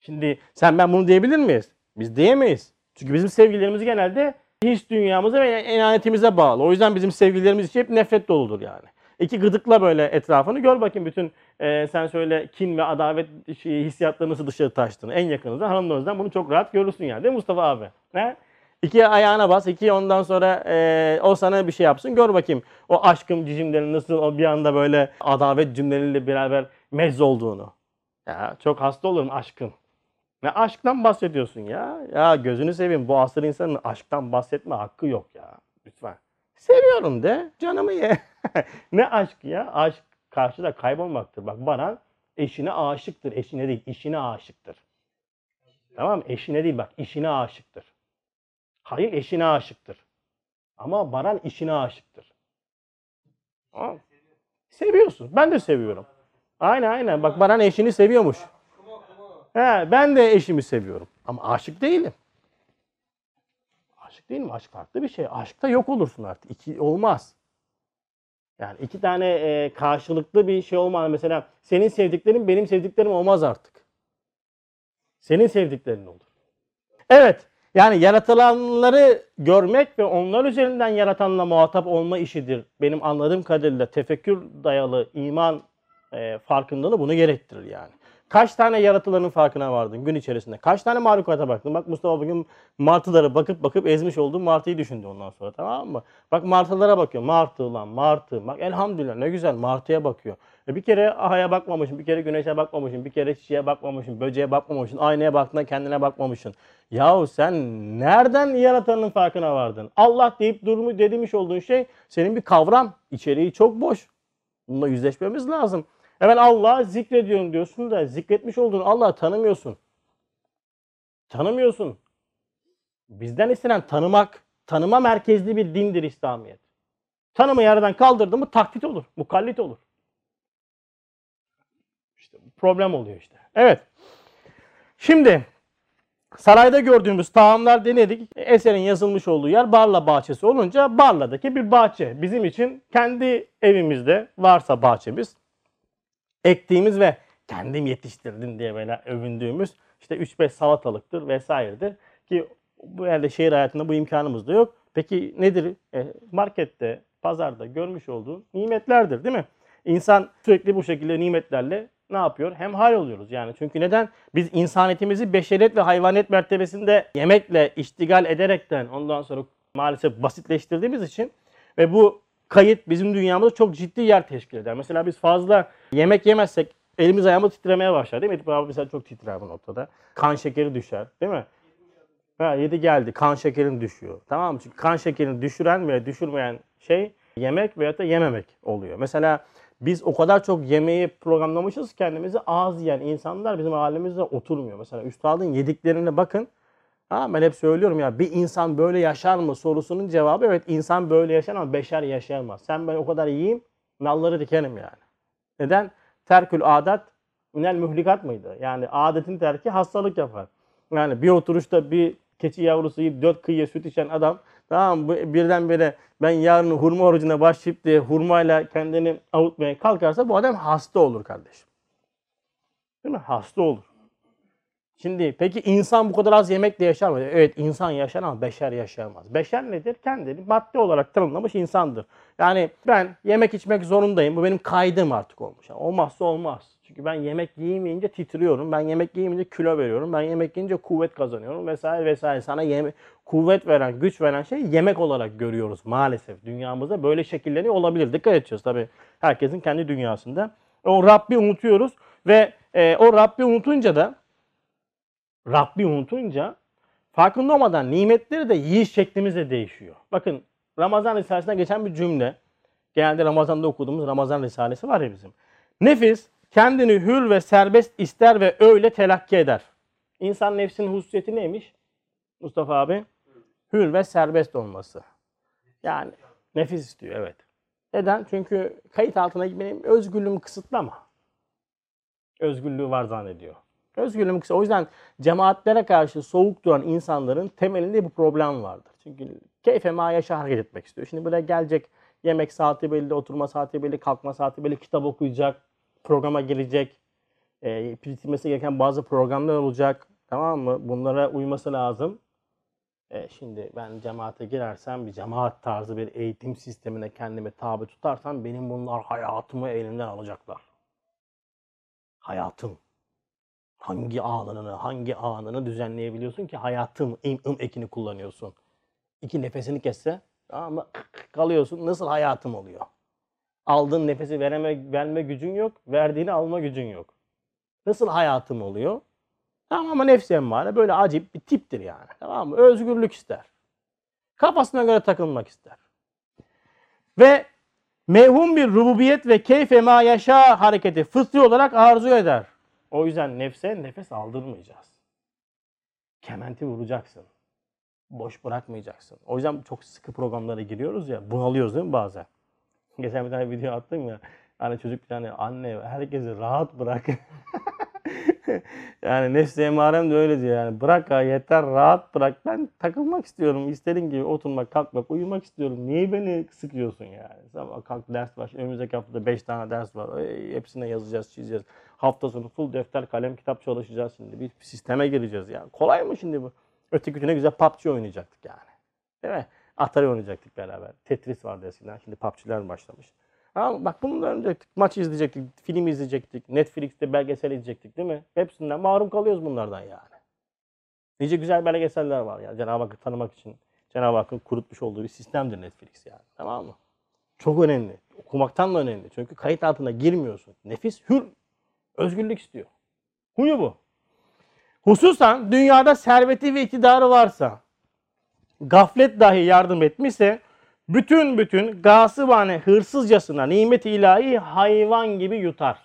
Şimdi sen ben bunu diyebilir miyiz? Biz diyemeyiz. Çünkü bizim sevgilerimiz genelde his dünyamıza ve enanetimize bağlı. O yüzden bizim sevgilerimiz için hep nefret doludur yani. İki gıdıkla böyle etrafını gör bakayım bütün e, sen söyle kin ve adavet hissiyatları nasıl dışarı taştığını. En yakınızda hanımlarınızdan bunu çok rahat görürsün yani değil mi Mustafa abi? Ne? İki ayağına bas, iki ondan sonra e, o sana bir şey yapsın. Gör bakayım o aşkım cicimlerin nasıl o bir anda böyle adavet cümleleriyle beraber mezz olduğunu. Ya çok hasta olurum aşkın. Ne aşktan bahsediyorsun ya? Ya gözünü seveyim bu asır insanın aşktan bahsetme hakkı yok ya. Lütfen. Seviyorum de canımı ye. ne aşk ya? Aşk karşıda kaybolmaktır. Bak bana eşine aşıktır. Eşine değil işine aşıktır. Tamam mı? Eşine değil bak işine aşıktır. Halil eşine aşıktır. Ama Baran işine aşıktır. Mı? Seviyorsun. Ben de seviyorum. Aynen aynen. Bak Baran eşini seviyormuş. He, ben de eşimi seviyorum. Ama aşık değilim. Aşık değilim. Aşk farklı bir şey. Aşkta yok olursun artık. İki olmaz. Yani iki tane e, karşılıklı bir şey olmalı. Mesela senin sevdiklerin benim sevdiklerim olmaz artık. Senin sevdiklerin olur. Evet. Yani yaratılanları görmek ve onlar üzerinden yaratanla muhatap olma işidir. Benim anladığım kadarıyla tefekkür dayalı iman e, farkındalığı bunu gerektirir yani. Kaç tane yaratılanın farkına vardın gün içerisinde? Kaç tane mahlukata baktın? Bak Mustafa bugün martıları bakıp bakıp ezmiş olduğu martıyı düşündü ondan sonra tamam mı? Bak martılara bakıyor. Martı lan martı. Bak elhamdülillah ne güzel martıya bakıyor. Bir kere ahaya bakmamışsın, bir kere güneşe bakmamışsın, bir kere çiçeğe bakmamışsın, böceğe bakmamışsın, aynaya baktığında kendine bakmamışsın. Yahu sen nereden yaratanın farkına vardın? Allah deyip durumu demiş olduğun şey senin bir kavram. içeriği çok boş. Bununla yüzleşmemiz lazım. Hemen Allah'ı zikrediyorum diyorsun da zikretmiş olduğun Allah'ı tanımıyorsun. Tanımıyorsun. Bizden istenen tanımak, tanıma merkezli bir dindir İslamiyet. Tanımı yerden kaldırdı mı taklit olur, mukallit olur. Problem oluyor işte. Evet. Şimdi sarayda gördüğümüz taamlar denedik. Eserin yazılmış olduğu yer Barla bahçesi olunca Barla'daki bir bahçe. Bizim için kendi evimizde varsa bahçemiz ektiğimiz ve kendim yetiştirdim diye böyle övündüğümüz işte 3-5 salatalıktır vesairedir. Ki bu yerde şehir hayatında bu imkanımız da yok. Peki nedir? E, markette, pazarda görmüş olduğun nimetlerdir değil mi? İnsan sürekli bu şekilde nimetlerle ne yapıyor? Hem hal oluyoruz yani. Çünkü neden? Biz insaniyetimizi beşeriyet ve hayvaniyet mertebesinde yemekle iştigal ederekten ondan sonra maalesef basitleştirdiğimiz için ve bu kayıt bizim dünyamızda çok ciddi yer teşkil eder. Mesela biz fazla yemek yemezsek elimiz ayağımız titremeye başlar değil mi? Edip abi mesela çok titrer bu noktada. Kan şekeri düşer değil mi? Ha, yedi geldi. Kan şekerin düşüyor. Tamam mı? Çünkü kan şekerini düşüren ve düşürmeyen şey yemek veyahut da yememek oluyor. Mesela biz o kadar çok yemeği programlamışız kendimizi az yiyen insanlar bizim halimizde oturmuyor. Mesela üstadın yediklerine bakın. Ha, ben hep söylüyorum ya bir insan böyle yaşar mı sorusunun cevabı evet insan böyle yaşar ama beşer yaşayamaz. Sen ben o kadar yiyeyim nalları dikerim yani. Neden? Terkül adet minel mühlikat mıydı? Yani adetin terki hastalık yapar. Yani bir oturuşta bir keçi yavrusu yiyip dört kıyıya süt içen adam tamam mı? Birdenbire ben yarın hurma orucuna başlayıp diye hurmayla kendini avutmaya kalkarsa bu adam hasta olur kardeşim. Değil mi? Hasta olur. Şimdi peki insan bu kadar az yemekle yaşar mı? Evet insan yaşar ama beşer yaşayamaz. Beşer nedir? Kendini madde olarak tanımlamış insandır. Yani ben yemek içmek zorundayım. Bu benim kaydım artık olmuş. Yani olmazsa olmaz. Çünkü ben yemek yiyemeyince titriyorum. Ben yemek yiyemeyince kilo veriyorum. Ben yemek yiyince kuvvet kazanıyorum vesaire vesaire. Sana yeme kuvvet veren, güç veren şey yemek olarak görüyoruz maalesef. Dünyamızda böyle şekilleniyor olabilir. Dikkat edeceğiz tabii. Herkesin kendi dünyasında. O Rabbi unutuyoruz ve e, o Rabbi unutunca da Rabbi unutunca farkında olmadan nimetleri de yiyiş şeklimiz de değişiyor. Bakın Ramazan Risalesi'nde geçen bir cümle. Genelde Ramazan'da okuduğumuz Ramazan Risalesi var ya bizim. Nefis kendini hür ve serbest ister ve öyle telakki eder. İnsan nefsinin hususiyeti neymiş? Mustafa abi? Hür ve serbest olması. Yani nefis istiyor evet. Neden? Çünkü kayıt altına benim özgürlüğümü kısıtlama. Özgürlüğü var zannediyor. Özgürlüğüm kısa. O yüzden cemaatlere karşı soğuk duran insanların temelinde bu problem vardır. Çünkü keyfe ma yaşa hareket etmek istiyor. Şimdi buraya gelecek yemek saati belli, oturma saati belli, kalkma saati belli, kitap okuyacak, programa girecek, e, bitirmesi gereken bazı programlar olacak. Tamam mı? Bunlara uyması lazım. E, şimdi ben cemaate girersem bir cemaat tarzı bir eğitim sistemine kendimi tabi tutarsam benim bunlar hayatımı elimden alacaklar. Hayatım hangi anını, hangi anını düzenleyebiliyorsun ki hayatım im, ım ekini kullanıyorsun. İki nefesini kesse mı? kalıyorsun. Nasıl hayatım oluyor? Aldığın nefesi vereme, verme gücün yok. Verdiğini alma gücün yok. Nasıl hayatım oluyor? Tamam ama nefsi emmare böyle acip bir tiptir yani. Tamam mı? Özgürlük ister. Kafasına göre takılmak ister. Ve mevhum bir rububiyet ve keyfe ma yaşa hareketi fıtri olarak arzu eder. O yüzden nefse nefes aldırmayacağız. Kementi vuracaksın. Boş bırakmayacaksın. O yüzden çok sıkı programlara giriyoruz ya. Bunalıyoruz değil mi bazen? Geçen bir tane video attım ya. Hani çocuk bir tane anne herkesi rahat bırak. yani nefsi emarem de öyle diyor yani. Bırak ha yeter rahat bırak. Ben takılmak istiyorum. İstediğin gibi oturmak, kalkmak, uyumak istiyorum. Niye beni sıkıyorsun yani? Sabah kalk ders var. Önümüzdeki haftada 5 tane ders var. Ey, hepsine yazacağız, çizeceğiz. Hafta sonu full defter, kalem, kitap çalışacağız şimdi. Bir sisteme gireceğiz yani. Kolay mı şimdi bu? Öteki güne güzel PUBG oynayacaktık yani. Değil mi? Atari oynayacaktık beraber. Tetris vardı eskiden. Şimdi PUBG'ler başlamış. Ama bak da oynayacaktık. Maç izleyecektik, film izleyecektik, Netflix'te belgesel izleyecektik değil mi? Hepsinden mahrum kalıyoruz bunlardan yani. Nice güzel belgeseller var ya. Cenab-ı Hakk'ı tanımak için Cenab-ı Hakk'ın kurutmuş olduğu bir sistemdir Netflix yani. Tamam mı? Çok önemli. Okumaktan da önemli. Çünkü kayıt altına girmiyorsun. Nefis hür. Özgürlük istiyor. Huyu bu. Hususan dünyada serveti ve iktidarı varsa, gaflet dahi yardım etmişse, bütün bütün gasıbane hırsızcasına nimet ilahi hayvan gibi yutar.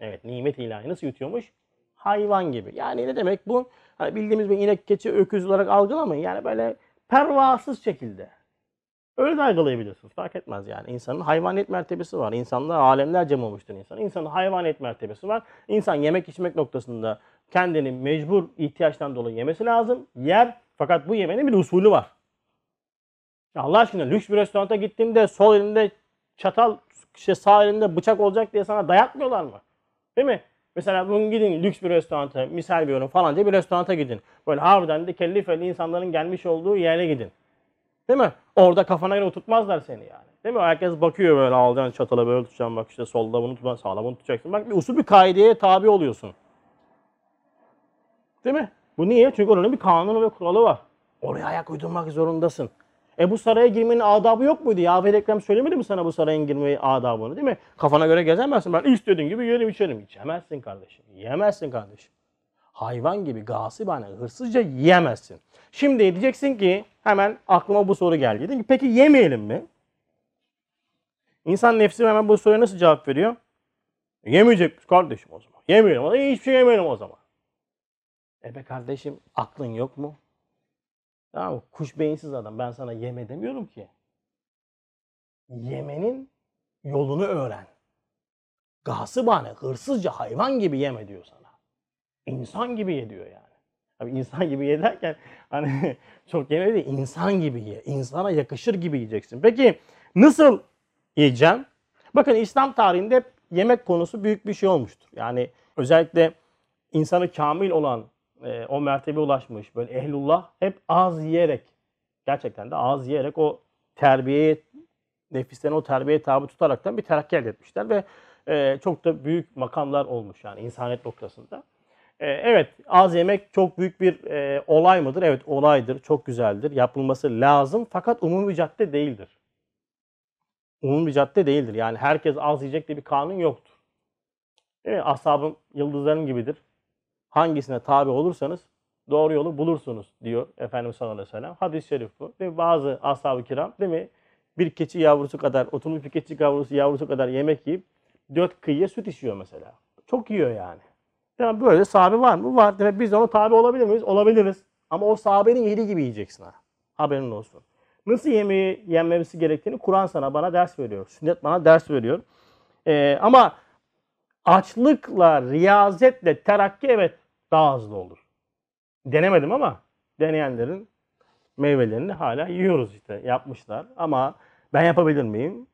Evet nimet ilahi nasıl yutuyormuş? Hayvan gibi. Yani ne demek bu? Hani bildiğimiz bir inek, keçi, öküz olarak algılamayın. Yani böyle pervasız şekilde. Öyle de algılayabiliyorsunuz. Fark etmez yani. İnsanın hayvaniyet mertebesi var. İnsanlar alemler cem olmuştur insan. İnsanın hayvaniyet mertebesi var. İnsan yemek içmek noktasında kendini mecbur ihtiyaçtan dolayı yemesi lazım. Yer fakat bu yemenin bir usulü var. Allah aşkına lüks bir restoranta gittiğinde sol elinde çatal, işte sağ elinde bıçak olacak diye sana dayatmıyorlar mı? Değil mi? Mesela bugün gidin lüks bir restoranta, misal veriyorum falanca bir restoranta gidin. Böyle harbiden de kelli felli insanların gelmiş olduğu yere gidin. Değil mi? Orada kafana göre oturtmazlar seni yani. Değil mi? Herkes bakıyor böyle alacaksın çatala böyle tutacaksın bak işte solda bunu tutacaksın sağda bunu tutacaksın. Bak bir usul bir kaideye tabi oluyorsun. Değil mi? Bu niye? Çünkü oranın bir kanunu ve kuralı var. Oraya ayak uydurmak zorundasın. E bu saraya girmenin adabı yok muydu? Yaver Ekrem söylemedi mi sana bu saraya girmeyi adabını değil mi? Kafana göre gezemezsin. Ben istediğin gibi yerim içerim. İçemezsin kardeşim. Yemezsin kardeşim. Hayvan gibi gasibane hırsızca yiyemezsin. Şimdi diyeceksin ki hemen aklıma bu soru geldi. Dedim ki peki yemeyelim mi? İnsan nefsi hemen bu soruya nasıl cevap veriyor? Yemeyecek kardeşim o zaman. Yemeyelim. Zaman hiçbir şey yemeyelim o zaman. E be kardeşim aklın yok mu? Tamam mı? Kuş beyinsiz adam. Ben sana yeme demiyorum ki. Yemenin yolunu öğren. Gasıbane, hırsızca hayvan gibi yeme diyor sana. İnsan gibi ye diyor yani. Abi insan gibi ye derken hani çok yeme değil, insan gibi ye. İnsana yakışır gibi yiyeceksin. Peki nasıl yiyeceğim? Bakın İslam tarihinde yemek konusu büyük bir şey olmuştur. Yani özellikle insanı kamil olan e, o mertebe ulaşmış böyle ehlullah hep az yiyerek gerçekten de az yiyerek o terbiyeye nefislerini o terbiyeye tabi tutaraktan bir terakki elde etmişler ve e, çok da büyük makamlar olmuş yani insaniyet noktasında. E, evet az yemek çok büyük bir e, olay mıdır? Evet olaydır, çok güzeldir, yapılması lazım fakat umumi bir cadde değildir. Umumi bir cadde değildir. Yani herkes az yiyecek diye bir kanun yoktur. Değil mi? Ashabım yıldızlarım gibidir hangisine tabi olursanız doğru yolu bulursunuz diyor Efendimiz sallallahu aleyhi ve sellem. Hadis-i şerif bu. Mi? Bazı ashab-ı kiram değil mi? Bir keçi yavrusu kadar, oturmuş bir keçi yavrusu, yavrusu kadar yemek yiyip dört kıyıya süt içiyor mesela. Çok yiyor yani. Yani böyle sahabe var mı? Var. Demek biz de ona tabi olabilir miyiz? Olabiliriz. Ama o sahabenin yediği gibi yiyeceksin ha. Haberin olsun. Nasıl yemeği yenmemesi gerektiğini Kur'an sana bana ders veriyor. Sünnet bana ders veriyor. Ee, ama açlıkla, riyazetle terakki evet daha hızlı olur. Denemedim ama deneyenlerin meyvelerini hala yiyoruz işte. Yapmışlar ama ben yapabilir miyim?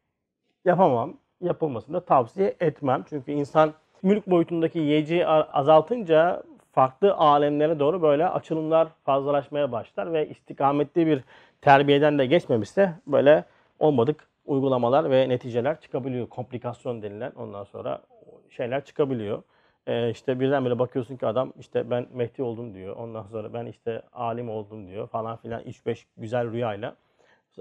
Yapamam. Yapılmasını da tavsiye etmem. Çünkü insan mülk boyutundaki yiyeceği azaltınca farklı alemlere doğru böyle açılımlar fazlalaşmaya başlar ve istikametli bir terbiyeden de geçmemişse böyle olmadık uygulamalar ve neticeler çıkabiliyor. Komplikasyon denilen ondan sonra şeyler çıkabiliyor. Ee, işte birdenbire bakıyorsun ki adam işte ben Mehdi oldum diyor. Ondan sonra ben işte alim oldum diyor falan filan 3-5 güzel rüyayla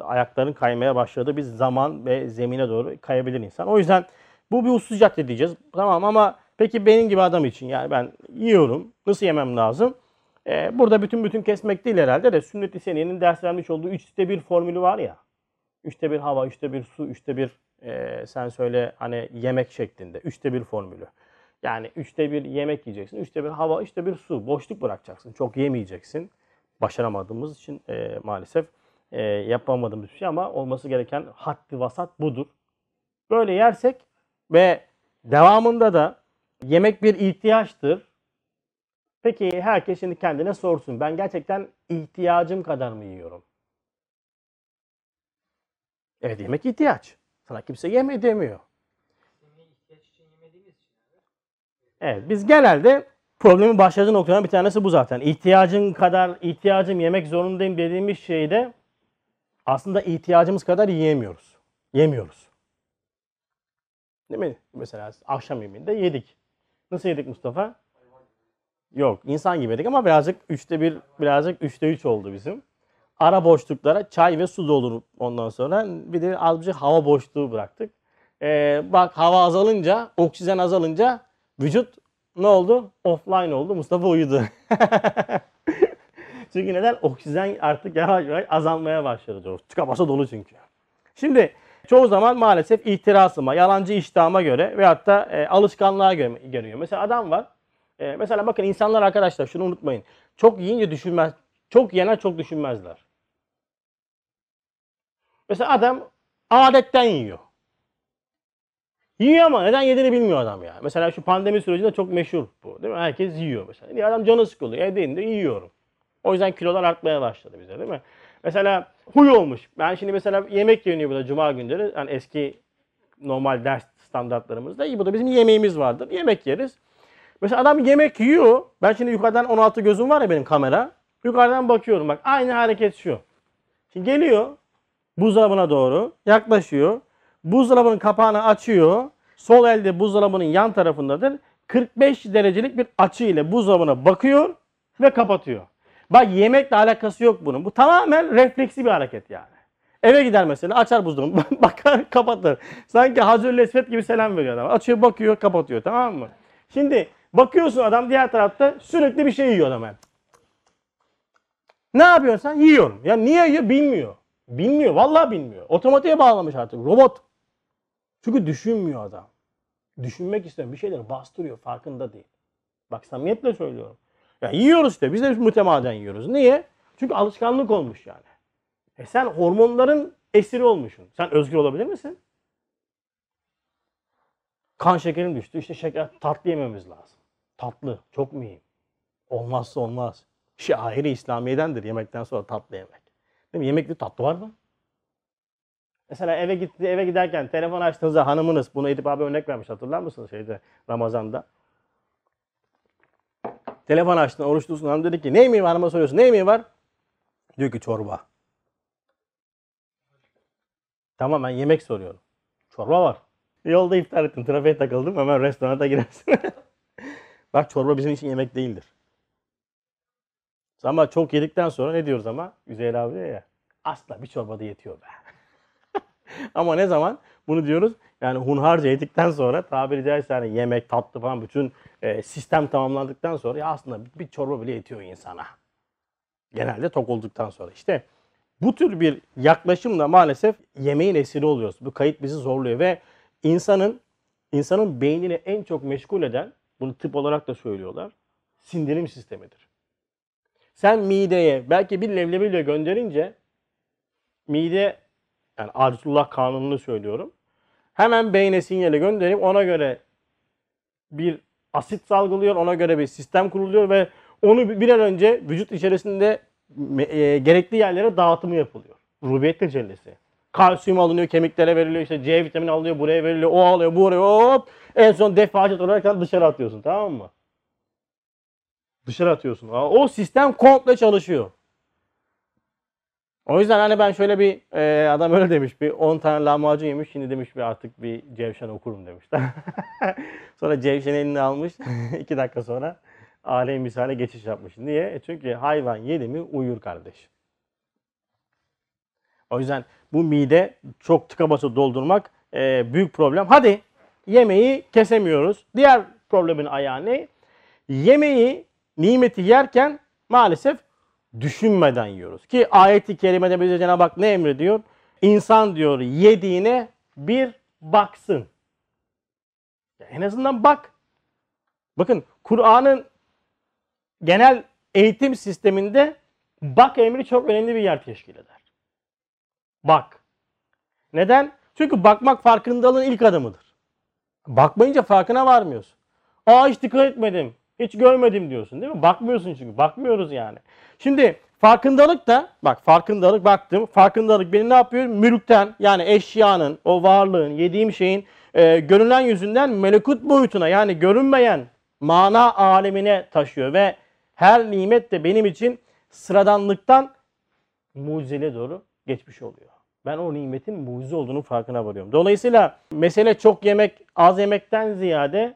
ayakların kaymaya başladığı bir zaman ve zemine doğru kayabilir insan. O yüzden bu bir usulsüz cadde diyeceğiz. Tamam ama peki benim gibi adam için yani ben yiyorum. Nasıl yemem lazım? Ee, burada bütün bütün kesmek değil herhalde de sünnet-i seniyenin ders vermiş olduğu 3'te 1 formülü var ya. 3'te 1 hava, 3'te 1 su, 3'te 1 e, sen söyle hani yemek şeklinde. 3'te 1 formülü. Yani üçte bir yemek yiyeceksin, üçte bir hava, üçte bir su. Boşluk bırakacaksın. Çok yemeyeceksin. Başaramadığımız için e, maalesef e, yapamadığımız bir şey ama olması gereken haddi vasat budur. Böyle yersek ve devamında da yemek bir ihtiyaçtır. Peki herkes şimdi kendine sorsun. Ben gerçekten ihtiyacım kadar mı yiyorum? Evet yemek ihtiyaç. Sana kimse yeme demiyor. Evet biz genelde problemin başladığı noktadan bir tanesi bu zaten. İhtiyacın kadar ihtiyacım yemek zorundayım dediğimiz şeyde aslında ihtiyacımız kadar yiyemiyoruz. Yemiyoruz. Değil mi? Mesela akşam yemeğinde yedik. Nasıl yedik Mustafa? Yok insan gibi yedik ama birazcık üçte bir, birazcık üçte üç oldu bizim. Ara boşluklara çay ve su doldur ondan sonra. Bir de azıcık hava boşluğu bıraktık. Ee, bak hava azalınca, oksijen azalınca vücut ne oldu? Offline oldu. Mustafa uyudu. çünkü neden? Oksijen artık yavaş yavaş azalmaya başladı. Tıka dolu çünkü. Şimdi çoğu zaman maalesef ihtirasıma, yalancı iştahıma göre veyahut da e, alışkanlığa göre görüyor. Mesela adam var. e, mesela bakın insanlar arkadaşlar şunu unutmayın. Çok yiyince düşünmez. Çok yenen çok düşünmezler. Mesela adam adetten yiyor. Yiyor ama neden yediğini bilmiyor adam ya. Mesela şu pandemi sürecinde çok meşhur bu. Değil mi? Herkes yiyor mesela. Niye adam canı sıkılıyor. Evde yiyorum. O yüzden kilolar artmaya başladı bize değil mi? Mesela huy olmuş. Ben şimdi mesela yemek yeniyor burada cuma günleri. Yani eski normal ders standartlarımızda. İyi bu da bizim yemeğimiz vardır. Yemek yeriz. Mesela adam yemek yiyor. Ben şimdi yukarıdan 16 gözüm var ya benim kamera. Yukarıdan bakıyorum bak aynı hareket şu. Şimdi geliyor buzdolabına doğru yaklaşıyor. Buzdolabının kapağını açıyor. Sol elde buzdolabının yan tarafındadır. 45 derecelik bir açı ile buzdolabına bakıyor ve kapatıyor. Bak yemekle alakası yok bunun. Bu tamamen refleksi bir hareket yani. Eve gider mesela açar buzdolabını bakar kapatır. Sanki Hazreti Esvet gibi selam veriyor adam. Açıyor bakıyor kapatıyor tamam mı? Şimdi bakıyorsun adam diğer tarafta sürekli bir şey yiyor adam. yani. Ne yapıyorsun sen? Yiyorum. Ya niye yiyor bilmiyor. Bilmiyor. Vallahi bilmiyor. Otomatiğe bağlamış artık. Robot. Çünkü düşünmüyor adam. Düşünmek istemiyor. Bir şeyleri bastırıyor. Farkında değil. Bak samimiyetle söylüyorum. Ya yiyoruz işte. Biz de mütemadiyen yiyoruz. Niye? Çünkü alışkanlık olmuş yani. E sen hormonların esiri olmuşsun. Sen özgür olabilir misin? Kan şekerin düştü. İşte şeker tatlı yememiz lazım. Tatlı. Çok mühim. Olmazsa olmaz. Şairi İslamiyedendir yemekten sonra tatlı yemek. Değil mi? Yemekte tatlı var mı? Mesela eve gitti eve giderken telefon açtığınızda hanımınız bunu Edip abi örnek vermiş hatırlar mısınız şeyde Ramazan'da? Telefon açtın oruçlusun hanım dedi ki ne yemeği var hanıma soruyorsun ne yemeği var? Diyor ki çorba. Tamam ben yemek soruyorum. Çorba var. Yolda iftar ettim trafiğe takıldım hemen restorana girersin. Bak çorba bizim için yemek değildir. Ama çok yedikten sonra ne diyoruz ama? Üzeyir abi diyor ya. Asla bir çorbada yetiyor be. ama ne zaman? Bunu diyoruz. Yani hunharca yedikten sonra tabiri caizse hani yemek, tatlı falan bütün e, sistem tamamlandıktan sonra ya aslında bir, çorba bile yetiyor insana. Genelde tok olduktan sonra. İşte bu tür bir yaklaşımla maalesef yemeğin esiri oluyoruz. Bu kayıt bizi zorluyor ve insanın insanın beynini en çok meşgul eden bunu tıp olarak da söylüyorlar. Sindirim sistemidir. Sen mideye belki bir leblebiyle gönderince mide yani Arzuullah kanununu söylüyorum. Hemen beyne sinyali gönderip ona göre bir asit salgılıyor, ona göre bir sistem kuruluyor ve onu bir an önce vücut içerisinde e, gerekli yerlere dağıtımı yapılıyor. Rubiyet tecellisi. Kalsiyum alınıyor, kemiklere veriliyor, işte C vitamini alınıyor, buraya veriliyor, o alıyor, bu alıyor, hop. En son defacet olarak dışarı atıyorsun tamam mı? Dışarı atıyorsun. O sistem komple çalışıyor. O yüzden hani ben şöyle bir e, adam öyle demiş bir 10 tane lahmacun yemiş şimdi demiş bir artık bir Cevşen okurum demişler. sonra Cevşen elini almış 2 dakika sonra alem misale geçiş yapmış. Niye? E çünkü hayvan yedi mi uyur kardeş. O yüzden bu mide çok tıka basa doldurmak e, büyük problem. Hadi yemeği kesemiyoruz. Diğer problemin ayağı ne? Yemeği nimeti yerken maalesef düşünmeden yiyoruz. Ki ayeti kerimede bize Cenab-ı Hak ne emrediyor? İnsan diyor yediğine bir baksın. En azından bak. Bakın Kur'an'ın genel eğitim sisteminde bak emri çok önemli bir yer teşkil eder. Bak. Neden? Çünkü bakmak farkındalığın ilk adımıdır. Bakmayınca farkına varmıyorsun. Aa hiç dikkat etmedim. Hiç görmedim diyorsun değil mi? Bakmıyorsun çünkü. Bakmıyoruz yani. Şimdi farkındalık da bak farkındalık baktım. Farkındalık beni ne yapıyor? Mülkten yani eşyanın, o varlığın, yediğim şeyin e, görünen yüzünden melekut boyutuna yani görünmeyen mana alemine taşıyor ve her nimet de benim için sıradanlıktan mucizele doğru geçmiş oluyor. Ben o nimetin mucize olduğunu farkına varıyorum. Dolayısıyla mesele çok yemek, az yemekten ziyade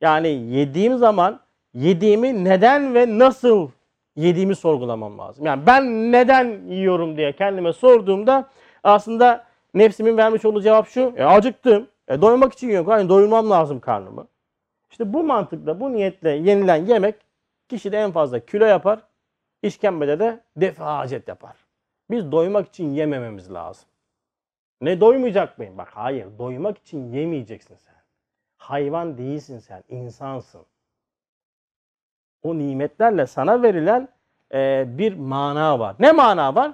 yani yediğim zaman yediğimi neden ve nasıl yediğimi sorgulamam lazım. Yani ben neden yiyorum diye kendime sorduğumda aslında nefsimin vermiş olduğu cevap şu. E, acıktım. E, doymak için yiyorum. Yani doyurmam lazım karnımı. İşte bu mantıkla, bu niyetle yenilen yemek kişide en fazla kilo yapar. işkembede de defacet yapar. Biz doymak için yemememiz lazım. Ne doymayacak mıyım? Bak hayır, doymak için yemeyeceksin sen. Hayvan değilsin sen, insansın. O nimetlerle sana verilen e, bir mana var. Ne mana var?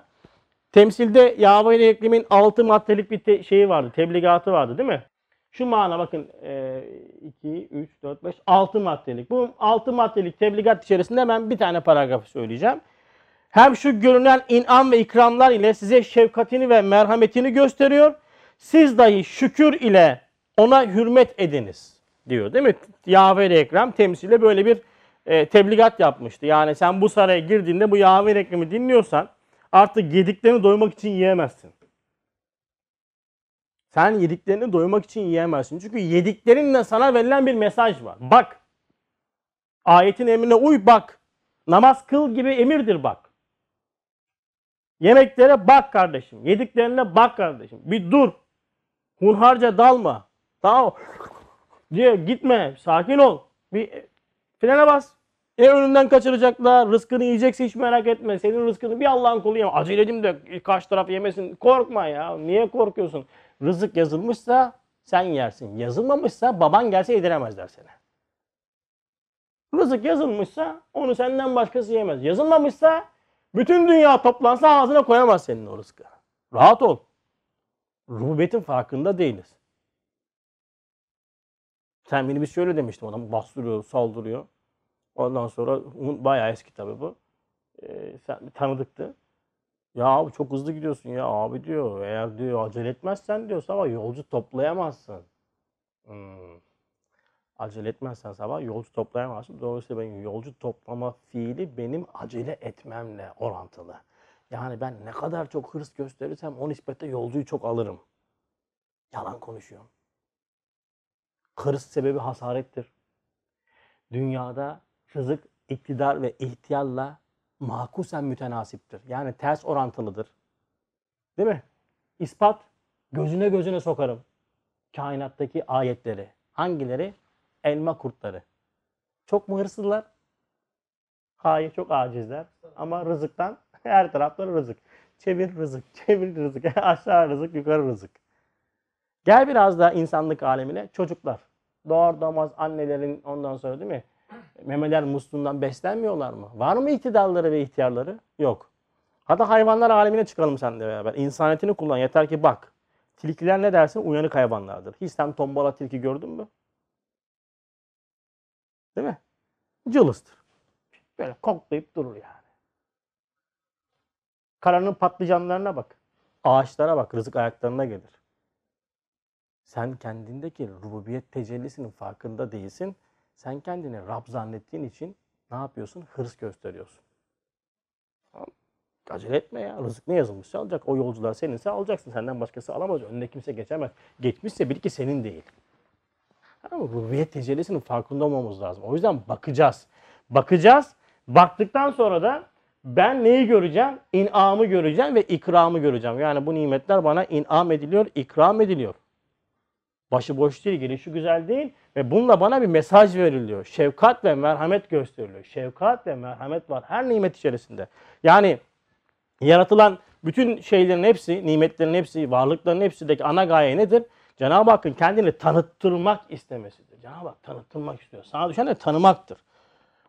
Temsilde Yahve ile 6 maddelik bir te- şeyi vardı, tebligatı vardı değil mi? Şu mana bakın e, 2, 3, 4, 5, 6 maddelik. Bu 6 maddelik tebligat içerisinde hemen bir tane paragrafı söyleyeceğim. Hem şu görünen inam ve ikramlar ile size şefkatini ve merhametini gösteriyor. Siz dahi şükür ile ona hürmet ediniz diyor değil mi? Yahve ile Ekrem temsile böyle bir e, tebligat yapmıştı. Yani sen bu saraya girdiğinde bu Yahve Ekrem'i dinliyorsan artık yediklerini doymak için yiyemezsin. Sen yediklerini doymak için yiyemezsin. Çünkü yediklerinle sana verilen bir mesaj var. Bak. Ayetin emrine uy bak. Namaz kıl gibi emirdir bak. Yemeklere bak kardeşim. Yediklerine bak kardeşim. Bir dur. Hunharca dalma. Tamam diye gitme. Sakin ol. Bir frene bas. E önünden kaçıracaklar. Rızkını yiyeceksin hiç merak etme. Senin rızkını bir Allah'ın kulu yeme. Acele edeyim de karşı taraf yemesin. Korkma ya. Niye korkuyorsun? Rızık yazılmışsa sen yersin. Yazılmamışsa baban gelse yediremezler seni. Rızık yazılmışsa onu senden başkası yemez. Yazılmamışsa bütün dünya toplansa ağzına koyamaz senin o rızkı. Rahat ol. Rububiyetin farkında değiliz. Sen beni bir şöyle demiştin adam bastırıyor, saldırıyor. Ondan sonra bayağı eski tabii bu. Ee, sen tanıdıktı. Ya abi çok hızlı gidiyorsun ya abi diyor. Eğer diyor acele etmezsen diyor sabah yolcu toplayamazsın. Hmm. Acele etmezsen sabah yolcu toplayamazsın. Dolayısıyla benim yolcu toplama fiili benim acele etmemle orantılı. Yani ben ne kadar çok hırs gösterirsem o nispette yolcuyu çok alırım. Yalan konuşuyorum. Hırs sebebi hasarettir. Dünyada rızık, iktidar ve ihtiyarla makusen mütenasiptir. Yani ters orantılıdır. Değil mi? İspat gözüne gözüne sokarım. Kainattaki ayetleri. Hangileri? Elma kurtları. Çok mu hırslılar? Hayır çok acizler. Ama rızıktan her tarafları rızık. Çevir rızık, çevir rızık. Aşağı rızık, yukarı rızık. Gel biraz da insanlık alemine. Çocuklar. Doğar doğmaz annelerin ondan sonra değil mi? Memeler musluğundan beslenmiyorlar mı? Var mı iktidarları ve ihtiyarları? Yok. Hatta hayvanlar alemine çıkalım seninle beraber. İnsaniyetini kullan. Yeter ki bak. Tilkiler ne dersin? Uyanık hayvanlardır. Hiç sen tombala tilki gördün mü? Değil mi? Cılızdır. Böyle koklayıp durur yani. Karanın patlıcanlarına bak. Ağaçlara bak. Rızık ayaklarına gelir. Sen kendindeki rububiyet tecellisinin farkında değilsin. Sen kendini Rab zannettiğin için ne yapıyorsun? Hırs gösteriyorsun. Tamam. Acele etme ya. Rızık ne yazılmışsa alacak. O yolcular seninse alacaksın. Senden başkası alamaz. Önüne kimse geçemez. Geçmişse bil ki senin değil. Ama rububiyet tecellisinin farkında olmamız lazım. O yüzden bakacağız. Bakacağız. Baktıktan sonra da ben neyi göreceğim? İnamı göreceğim ve ikramı göreceğim. Yani bu nimetler bana inam ediliyor, ikram ediliyor. Başıboş değil, gelişi güzel değil ve bununla bana bir mesaj veriliyor. Şefkat ve merhamet gösteriliyor. Şefkat ve merhamet var her nimet içerisinde. Yani yaratılan bütün şeylerin hepsi, nimetlerin hepsi, varlıkların hepsindeki ana gaye nedir? Cenab-ı Hakk'ın kendini tanıttırmak istemesidir. Cenab-ı Hak tanıttırmak istiyor. Sana düşen de tanımaktır.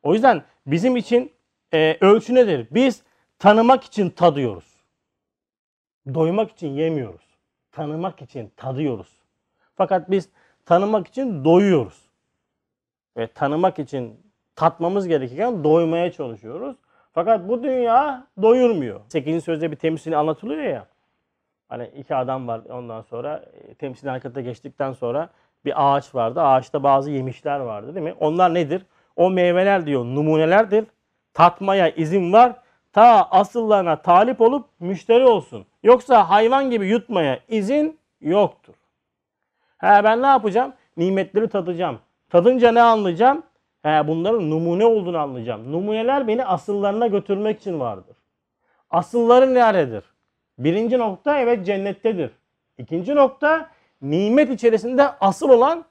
O yüzden bizim için e, ölçü nedir? Biz tanımak için tadıyoruz. Doymak için yemiyoruz. Tanımak için tadıyoruz. Fakat biz tanımak için doyuyoruz. Ve tanımak için tatmamız gerekirken doymaya çalışıyoruz. Fakat bu dünya doyurmuyor. 8. sözde bir temsili anlatılıyor ya. Hani iki adam var ondan sonra e, temsil harekete geçtikten sonra bir ağaç vardı. Ağaçta bazı yemişler vardı değil mi? Onlar nedir? O meyveler diyor numunelerdir. Tatmaya izin var. Ta asıllarına talip olup müşteri olsun. Yoksa hayvan gibi yutmaya izin yoktur. He ben ne yapacağım? Nimetleri tadacağım. Tadınca ne anlayacağım? He bunların numune olduğunu anlayacağım. Numuneler beni asıllarına götürmek için vardır. Asılları nerededir? Birinci nokta evet cennettedir. İkinci nokta nimet içerisinde asıl olan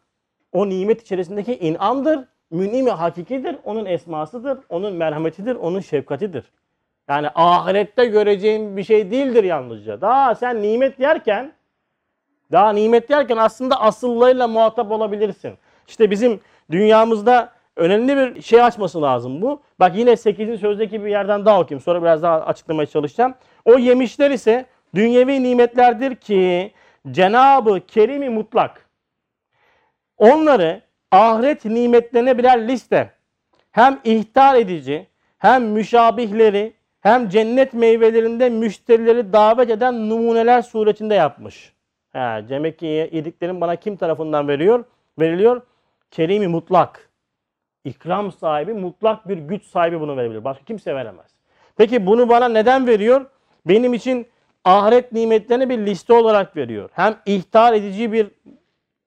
o nimet içerisindeki inamdır. Münimi hakikidir. Onun esmasıdır. Onun merhametidir. Onun şefkatidir. Yani ahirette göreceğin bir şey değildir yalnızca. Daha sen nimet yerken daha nimet yerken aslında asıllarıyla muhatap olabilirsin. İşte bizim dünyamızda önemli bir şey açması lazım bu. Bak yine 8. sözdeki bir yerden daha okuyayım. Sonra biraz daha açıklamaya çalışacağım. O yemişler ise dünyevi nimetlerdir ki Cenabı Kerimi mutlak onları ahiret nimetlerine birer liste hem ihtar edici hem müşabihleri hem cennet meyvelerinde müşterileri davet eden numuneler suretinde yapmış. He, demek ki yediklerim bana kim tarafından veriyor? Veriliyor. Kerimi mutlak. İkram sahibi, mutlak bir güç sahibi bunu verebilir. Başka kimse veremez. Peki bunu bana neden veriyor? Benim için ahiret nimetlerini bir liste olarak veriyor. Hem ihtar edici bir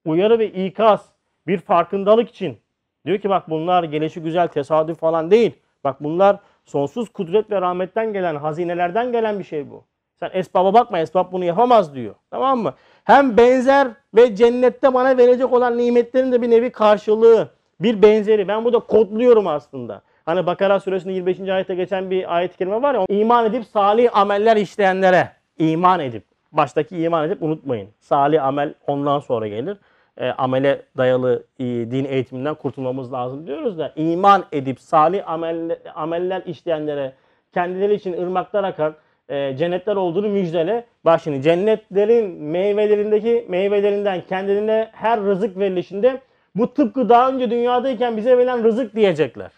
uyarı ve ikaz, bir farkındalık için. Diyor ki bak bunlar gelişi güzel tesadüf falan değil. Bak bunlar sonsuz kudret ve rahmetten gelen, hazinelerden gelen bir şey bu. Sen esbaba bakma, esbab bunu yapamaz diyor. Tamam mı? Hem benzer ve cennette bana verecek olan nimetlerin de bir nevi karşılığı, bir benzeri. Ben burada kodluyorum aslında. Hani Bakara suresinin 25. ayette geçen bir ayet-i kerime var ya. iman edip salih ameller işleyenlere iman edip. Baştaki iman edip unutmayın. Salih amel ondan sonra gelir. E, amele dayalı e, din eğitiminden kurtulmamız lazım diyoruz da iman edip salih amel, ameller işleyenlere kendileri için ırmaklar akan e, cennetler olduğunu müjdele. Bak şimdi cennetlerin meyvelerindeki meyvelerinden kendilerine her rızık verilişinde bu tıpkı daha önce dünyadayken bize verilen rızık diyecekler.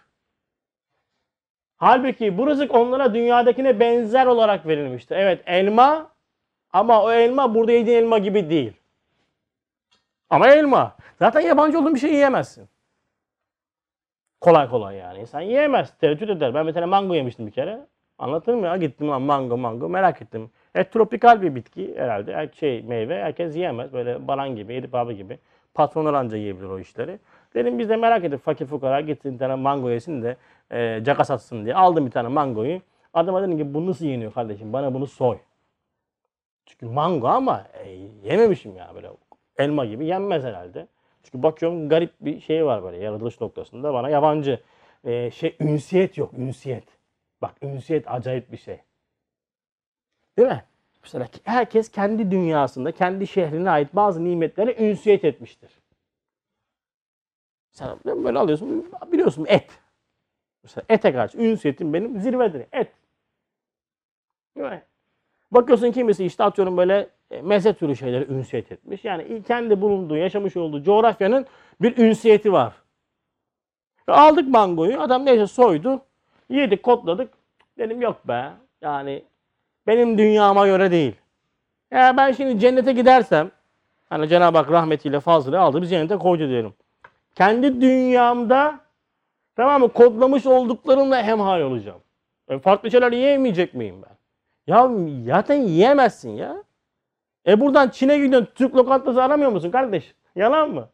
Halbuki bu rızık onlara dünyadakine benzer olarak verilmişti. Evet elma ama o elma burada yediğin elma gibi değil. Ama elma. Zaten yabancı olduğun bir şey yiyemezsin. Kolay kolay yani. İnsan yiyemez. Tereddüt eder. Ben mesela mango yemiştim bir kere. Anlatır mı ya? Gittim lan mango mango merak ettim. E tropikal bir bitki herhalde. Her şey meyve herkes yiyemez. Böyle banan gibi, Edip abi gibi. Patronlar anca yiyebilir o işleri. Dedim biz de merak edip fakir fukara gitsin bir tane mango yesin de e, caka satsın diye. Aldım bir tane mangoyu. Adama dedim ki bu nasıl yeniyor kardeşim? Bana bunu soy. Çünkü mango ama e, yememişim ya böyle elma gibi yenmez herhalde. Çünkü bakıyorum garip bir şey var böyle yaratılış noktasında bana yabancı. E, şey ünsiyet yok ünsiyet. Bak ünsiyet acayip bir şey. Değil mi? Mesela herkes kendi dünyasında, kendi şehrine ait bazı nimetlere ünsiyet etmiştir. Sen böyle alıyorsun, biliyorsun et. Mesela ete karşı ünsiyetim benim zirvedir. Et. Değil mi? Bakıyorsun kimisi işte atıyorum böyle e, meze türü şeyleri ünsiyet etmiş. Yani kendi bulunduğu, yaşamış olduğu coğrafyanın bir ünsiyeti var. Aldık mangoyu, adam neyse soydu. Yedik, kodladık. Dedim yok be. Yani benim dünyama göre değil. Ya ben şimdi cennete gidersem, hani Cenab-ı Hak rahmetiyle fazla aldı, biz cennete koydu diyelim. Kendi dünyamda tamam mı kodlamış olduklarımla hemhal olacağım. Ben farklı şeyler yiyemeyecek miyim ben? Ya zaten yiyemezsin ya. E buradan Çin'e gidiyorsun, Türk lokantası aramıyor musun kardeş? Yalan mı?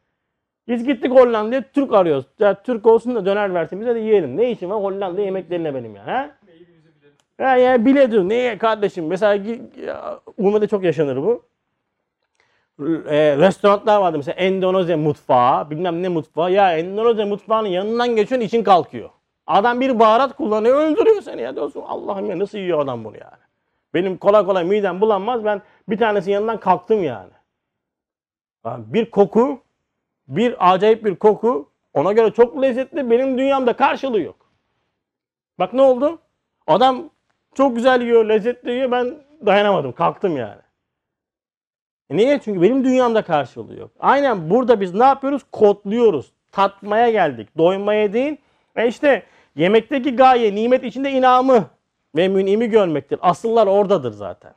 Biz gittik Hollanda'ya Türk arıyoruz. Ya Türk olsun da döner versin bize de yiyelim. Ne işim var Hollanda yemeklerine benim ya. Ha? Neyimizi bilelim. Ya, ya bile diyor. Neye kardeşim? Mesela Urma'da çok yaşanır bu. E, restoranlar vardı mesela Endonezya mutfağı, bilmem ne mutfağı. Ya Endonezya mutfağının yanından geçiyorsun için kalkıyor. Adam bir baharat kullanıyor öldürüyor seni ya diyorsun. Allah'ım ya nasıl yiyor adam bunu yani. Benim kolay kolay midem bulanmaz. Ben bir tanesinin yanından kalktım yani. Ha, Bir koku, bir acayip bir koku ona göre çok lezzetli. Benim dünyamda karşılığı yok. Bak ne oldu? Adam çok güzel yiyor, lezzetli yiyor. Ben dayanamadım. Kalktım yani. E niye? Çünkü benim dünyamda karşılığı yok. Aynen burada biz ne yapıyoruz? Kodluyoruz. Tatmaya geldik. Doymaya değil, Ve işte yemekteki gaye nimet içinde inamı ve münimi görmektir. Asıllar oradadır zaten.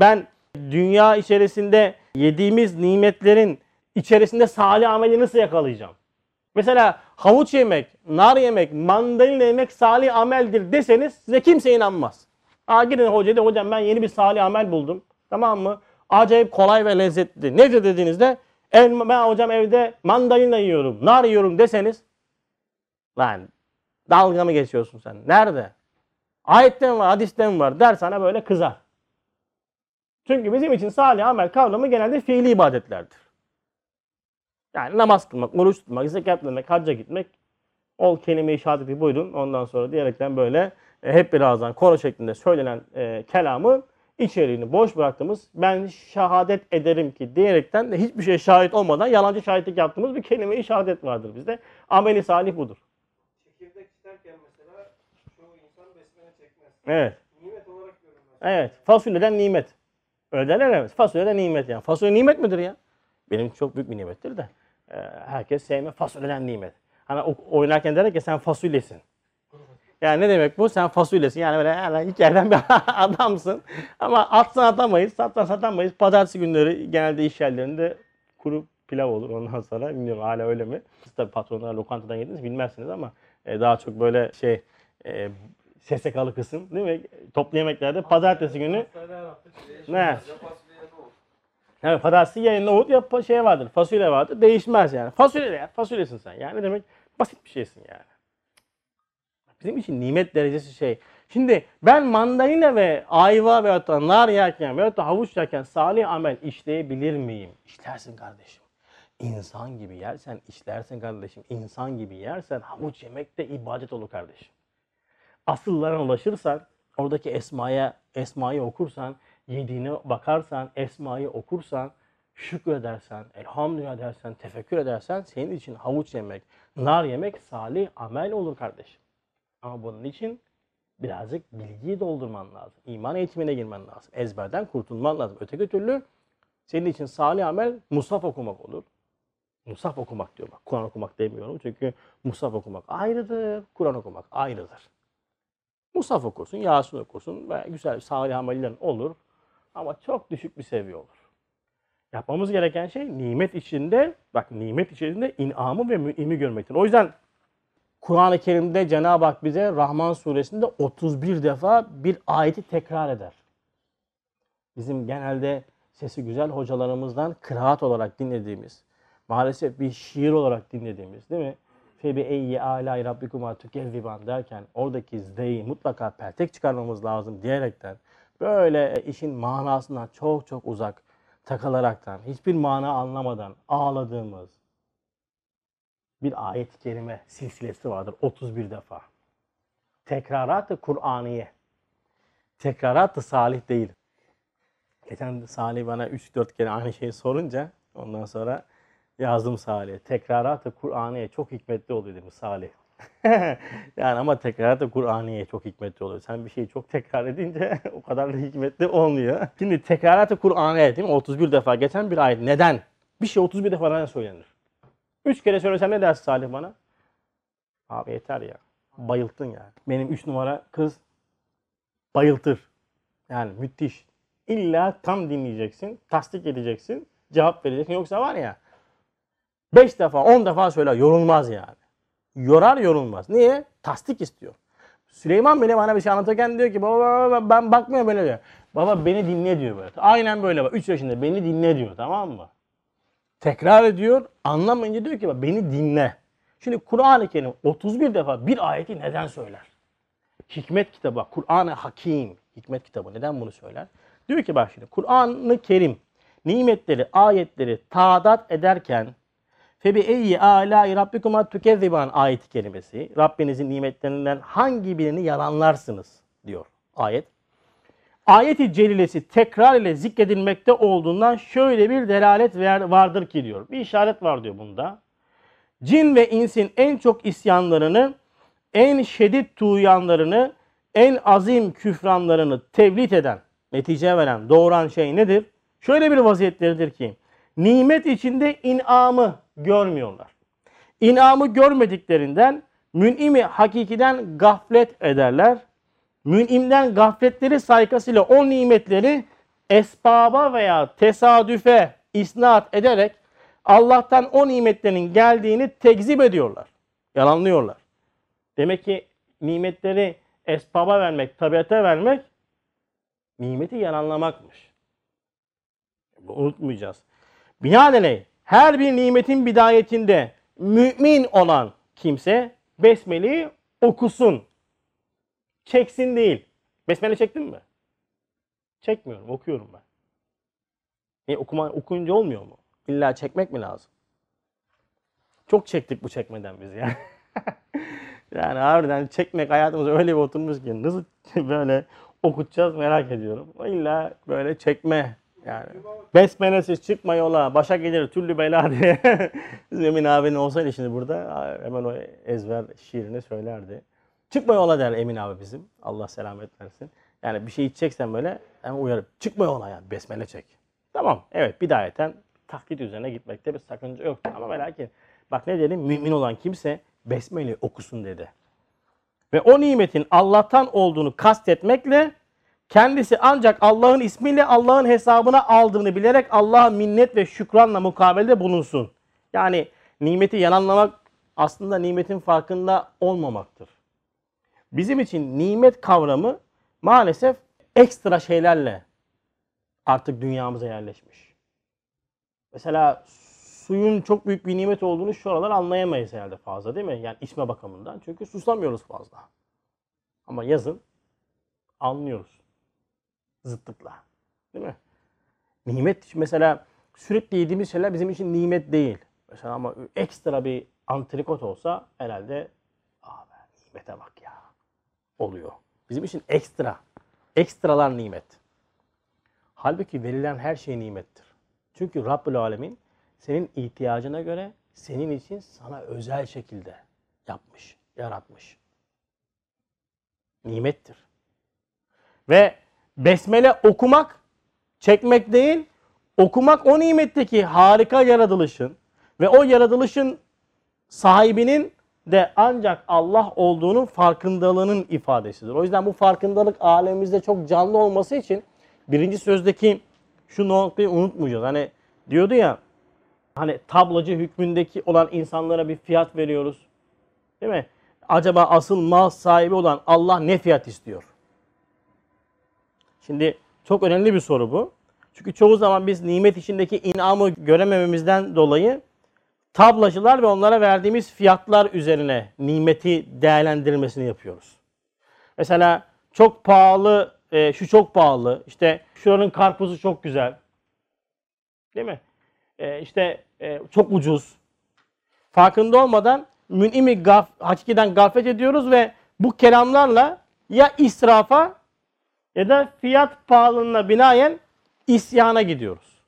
Ben dünya içerisinde yediğimiz nimetlerin içerisinde salih ameli nasıl yakalayacağım? Mesela havuç yemek, nar yemek, mandalina yemek salih ameldir deseniz size kimse inanmaz. Aa gidin hoca de hocam ben yeni bir salih amel buldum. Tamam mı? Acayip kolay ve lezzetli. Nedir dediğinizde "El- ben hocam evde mandalina yiyorum, nar yiyorum deseniz lan dalga mı geçiyorsun sen? Nerede? Ayette mi var, hadiste mi var der sana böyle kızar. Çünkü bizim için salih amel kavramı genelde fiili ibadetlerdir. Yani namaz kılmak, oruç tutmak, zekat vermek, hacca gitmek. Ol kelime-i şehadeti buyurun. Ondan sonra diyerekten böyle e, hep birazdan koro şeklinde söylenen e, kelamı içeriğini boş bıraktığımız ben şehadet ederim ki diyerekten de hiçbir şey şahit olmadan yalancı şahitlik yaptığımız bir kelime-i şehadet vardır bizde. Ameli salih budur. Çekirdek çiterken mesela çoğu insan besmele çekmez. Evet. Nimet olarak görünmez. Evet. Fasulyeden nimet. Öyle evet. Fasulye de nimet yani. Fasulye nimet midir ya? Benim çok büyük bir nimettir de. Ee, herkes sevme fasulyeden nimet. Hani o- oynarken derler ki sen fasulyesin. Yani ne demek bu? Sen fasulyesin. Yani böyle yani ilk yerden bir adamsın. Ama atsan atamayız, satsan satamayız. Pazartesi günleri genelde iş yerlerinde kuru pilav olur ondan sonra. Bilmiyorum hala öyle mi? Siz tabii patronlar lokantadan yediniz bilmezsiniz ama e, daha çok böyle şey e, SSK'lı kısım değil mi? Toplu yemeklerde pazartesi günü artık. ne? Ya fasulye ya da olsun. Evet pazartesi ya nohut ya şey vardır. Fasulye vardır. Değişmez yani. Fasulye ya. Fasulyesin sen. Yani ne demek? Basit bir şeysin yani. Bizim için nimet derecesi şey. Şimdi ben mandalina ve ayva veyahut da nar yerken veyahut da havuç yerken salih amel işleyebilir miyim? İşlersin kardeşim. İnsan gibi yersen işlersin kardeşim. İnsan gibi yersen havuç yemek de ibadet olur kardeşim. Asıllarına ulaşırsan, oradaki esmaya, esmayı okursan, yediğine bakarsan, esmayı okursan, şükredersen, elhamdülillah dersen, tefekkür edersen senin için havuç yemek, nar yemek salih amel olur kardeşim. Ama bunun için birazcık bilgiyi doldurman lazım. İman eğitimine girmen lazım. Ezberden kurtulman lazım. Öteki türlü senin için salih amel musaf okumak olur. Musaf okumak diyor bak. Kur'an okumak demiyorum. Çünkü musaf okumak ayrıdır. Kur'an okumak ayrıdır. Musaf okursun, Yasin okursun ve güzel salih amellerin olur. Ama çok düşük bir seviye olur. Yapmamız gereken şey nimet içinde, bak nimet içerisinde inamı ve münimi görmektir. O yüzden Kur'an-ı Kerim'de Cenab-ı Hak bize Rahman suresinde 31 defa bir ayeti tekrar eder. Bizim genelde sesi güzel hocalarımızdan kıraat olarak dinlediğimiz, maalesef bir şiir olarak dinlediğimiz değil mi? Febi eyyi alay rabbikuma tükezziban derken oradaki z'yi mutlaka peltek çıkarmamız lazım diyerekten böyle işin manasından çok çok uzak takılaraktan hiçbir mana anlamadan ağladığımız bir ayet-i kerime silsilesi vardır 31 defa. Tekrarat-ı Kur'aniye. Tekrarat-ı salih değil. Geçen Salih bana 3-4 kere aynı şeyi sorunca ondan sonra yazdım Salih. Tekrarat-ı Kur'aniye çok hikmetli oluyor dedim Salih. yani ama tekrarat-ı Kur'aniye çok hikmetli oluyor. Sen bir şeyi çok tekrar edince o kadar da hikmetli olmuyor. Şimdi tekrarat-ı Kur'aniye değil mi? 31 defa geçen bir ayet. Neden? Bir şey 31 defa neden söylenir? 3 kere söylesem ne dersin Salih bana? Abi yeter ya. Bayılttın ya. Benim 3 numara kız bayıltır. Yani müthiş. İlla tam dinleyeceksin, tasdik edeceksin, cevap vereceksin. Yoksa var ya 5 defa 10 defa söyle yorulmaz yani. Yorar yorulmaz. Niye? Tasdik istiyor. Süleyman bile bana bir şey anlatırken diyor ki baba, baba ben bakmıyorum böyle diyor. Baba beni dinle diyor böyle. Aynen böyle bak. 3 yaşında beni dinle diyor tamam mı? Tekrar ediyor. Anlamayınca diyor ki bak beni dinle. Şimdi Kur'an-ı Kerim 31 defa bir ayeti neden söyler? Hikmet kitabı, Kur'an-ı Hakim, hikmet kitabı neden bunu söyler? Diyor ki bak şimdi Kur'an-ı Kerim nimetleri, ayetleri tadat ederken Febi eyyi alâi rabbikuma tükezziban ayeti kelimesi. Rabbinizin nimetlerinden hangi birini yalanlarsınız diyor ayet. Ayeti celilesi tekrar ile zikredilmekte olduğundan şöyle bir delalet vardır ki diyor. Bir işaret var diyor bunda. Cin ve insin en çok isyanlarını, en şiddet tuğyanlarını, en azim küfranlarını tevlit eden, netice veren, doğuran şey nedir? Şöyle bir vaziyetleridir ki, nimet içinde inamı görmüyorlar. İnamı görmediklerinden Mün'imi hakikiden gaflet ederler. Mün'imden gafletleri saykasıyla o nimetleri esbaba veya tesadüfe isnat ederek Allah'tan o nimetlerin geldiğini tekzip ediyorlar. Yalanlıyorlar. Demek ki nimetleri esbaba vermek, tabiata vermek nimeti yalanlamakmış. Bunu unutmayacağız. Binaenaleyh her bir nimetin bidayetinde mümin olan kimse besmeleyi okusun. Çeksin değil. Besmele çektin mi? Çekmiyorum, okuyorum ben. E, okuma, okuyunca olmuyor mu? İlla çekmek mi lazım? Çok çektik bu çekmeden biz ya. yani harbiden çekmek hayatımıza öyle bir oturmuş ki nasıl böyle okutacağız merak ediyorum. İlla böyle çekme yani. Besmelesiz çıkma yola, başa gelir türlü bela diye. Bizim Emin abinin olsaydı şimdi burada hemen o ezber şiirini söylerdi. Çıkma yola der Emin abi bizim. Allah selamet versin. Yani bir şey içeceksen böyle hemen uyarıp çıkma yola yani besmele çek. Tamam evet bidayeten taklit üzerine gitmekte bir sakınca yok. Ama ve lakin bak ne dedim mümin olan kimse besmele okusun dedi. Ve o nimetin Allah'tan olduğunu kastetmekle kendisi ancak Allah'ın ismiyle Allah'ın hesabına aldığını bilerek Allah'a minnet ve şükranla mukabelede bulunsun. Yani nimeti yalanlamak aslında nimetin farkında olmamaktır. Bizim için nimet kavramı maalesef ekstra şeylerle artık dünyamıza yerleşmiş. Mesela suyun çok büyük bir nimet olduğunu şu aralar anlayamayız herhalde fazla değil mi? Yani içme bakımından. Çünkü susamıyoruz fazla. Ama yazın anlıyoruz. Zıtlıkla. Değil mi? Nimet mesela sürekli yediğimiz şeyler bizim için nimet değil. Mesela ama ekstra bir antrikot olsa herhalde Aa be, nimete bak ya. Oluyor. Bizim için ekstra. Ekstralar nimet. Halbuki verilen her şey nimettir. Çünkü Rabbül Alemin senin ihtiyacına göre senin için sana özel şekilde yapmış, yaratmış. Nimettir. Ve besmele okumak, çekmek değil, okumak o nimetteki harika yaratılışın ve o yaratılışın sahibinin de ancak Allah olduğunun farkındalığının ifadesidir. O yüzden bu farkındalık alemimizde çok canlı olması için birinci sözdeki şu noktayı unutmayacağız. Hani diyordu ya hani tablacı hükmündeki olan insanlara bir fiyat veriyoruz. Değil mi? Acaba asıl mal sahibi olan Allah ne fiyat istiyor? Şimdi çok önemli bir soru bu. Çünkü çoğu zaman biz nimet içindeki inamı göremememizden dolayı tablacılar ve onlara verdiğimiz fiyatlar üzerine nimeti değerlendirmesini yapıyoruz. Mesela çok pahalı, e, şu çok pahalı, işte şuranın karpuzu çok güzel. Değil mi? E, işte e, çok ucuz. Farkında olmadan münimi gaf, hakikiden gaflet ediyoruz ve bu kelamlarla ya israfa ya da fiyat pahalılığına binaen isyana gidiyoruz.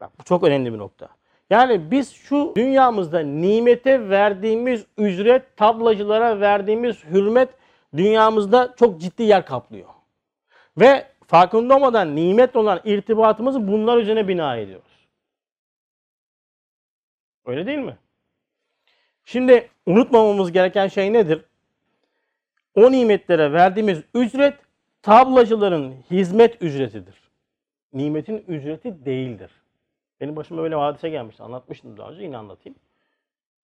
Bak bu çok önemli bir nokta. Yani biz şu dünyamızda nimete verdiğimiz ücret, tablacılara verdiğimiz hürmet dünyamızda çok ciddi yer kaplıyor. Ve farkında olmadan nimet olan irtibatımızı bunlar üzerine bina ediyoruz. Öyle değil mi? Şimdi unutmamamız gereken şey nedir? O nimetlere verdiğimiz ücret tablacıların hizmet ücretidir. Nimetin ücreti değildir. Benim başıma böyle hadise gelmişti. Anlatmıştım daha önce. Yine anlatayım.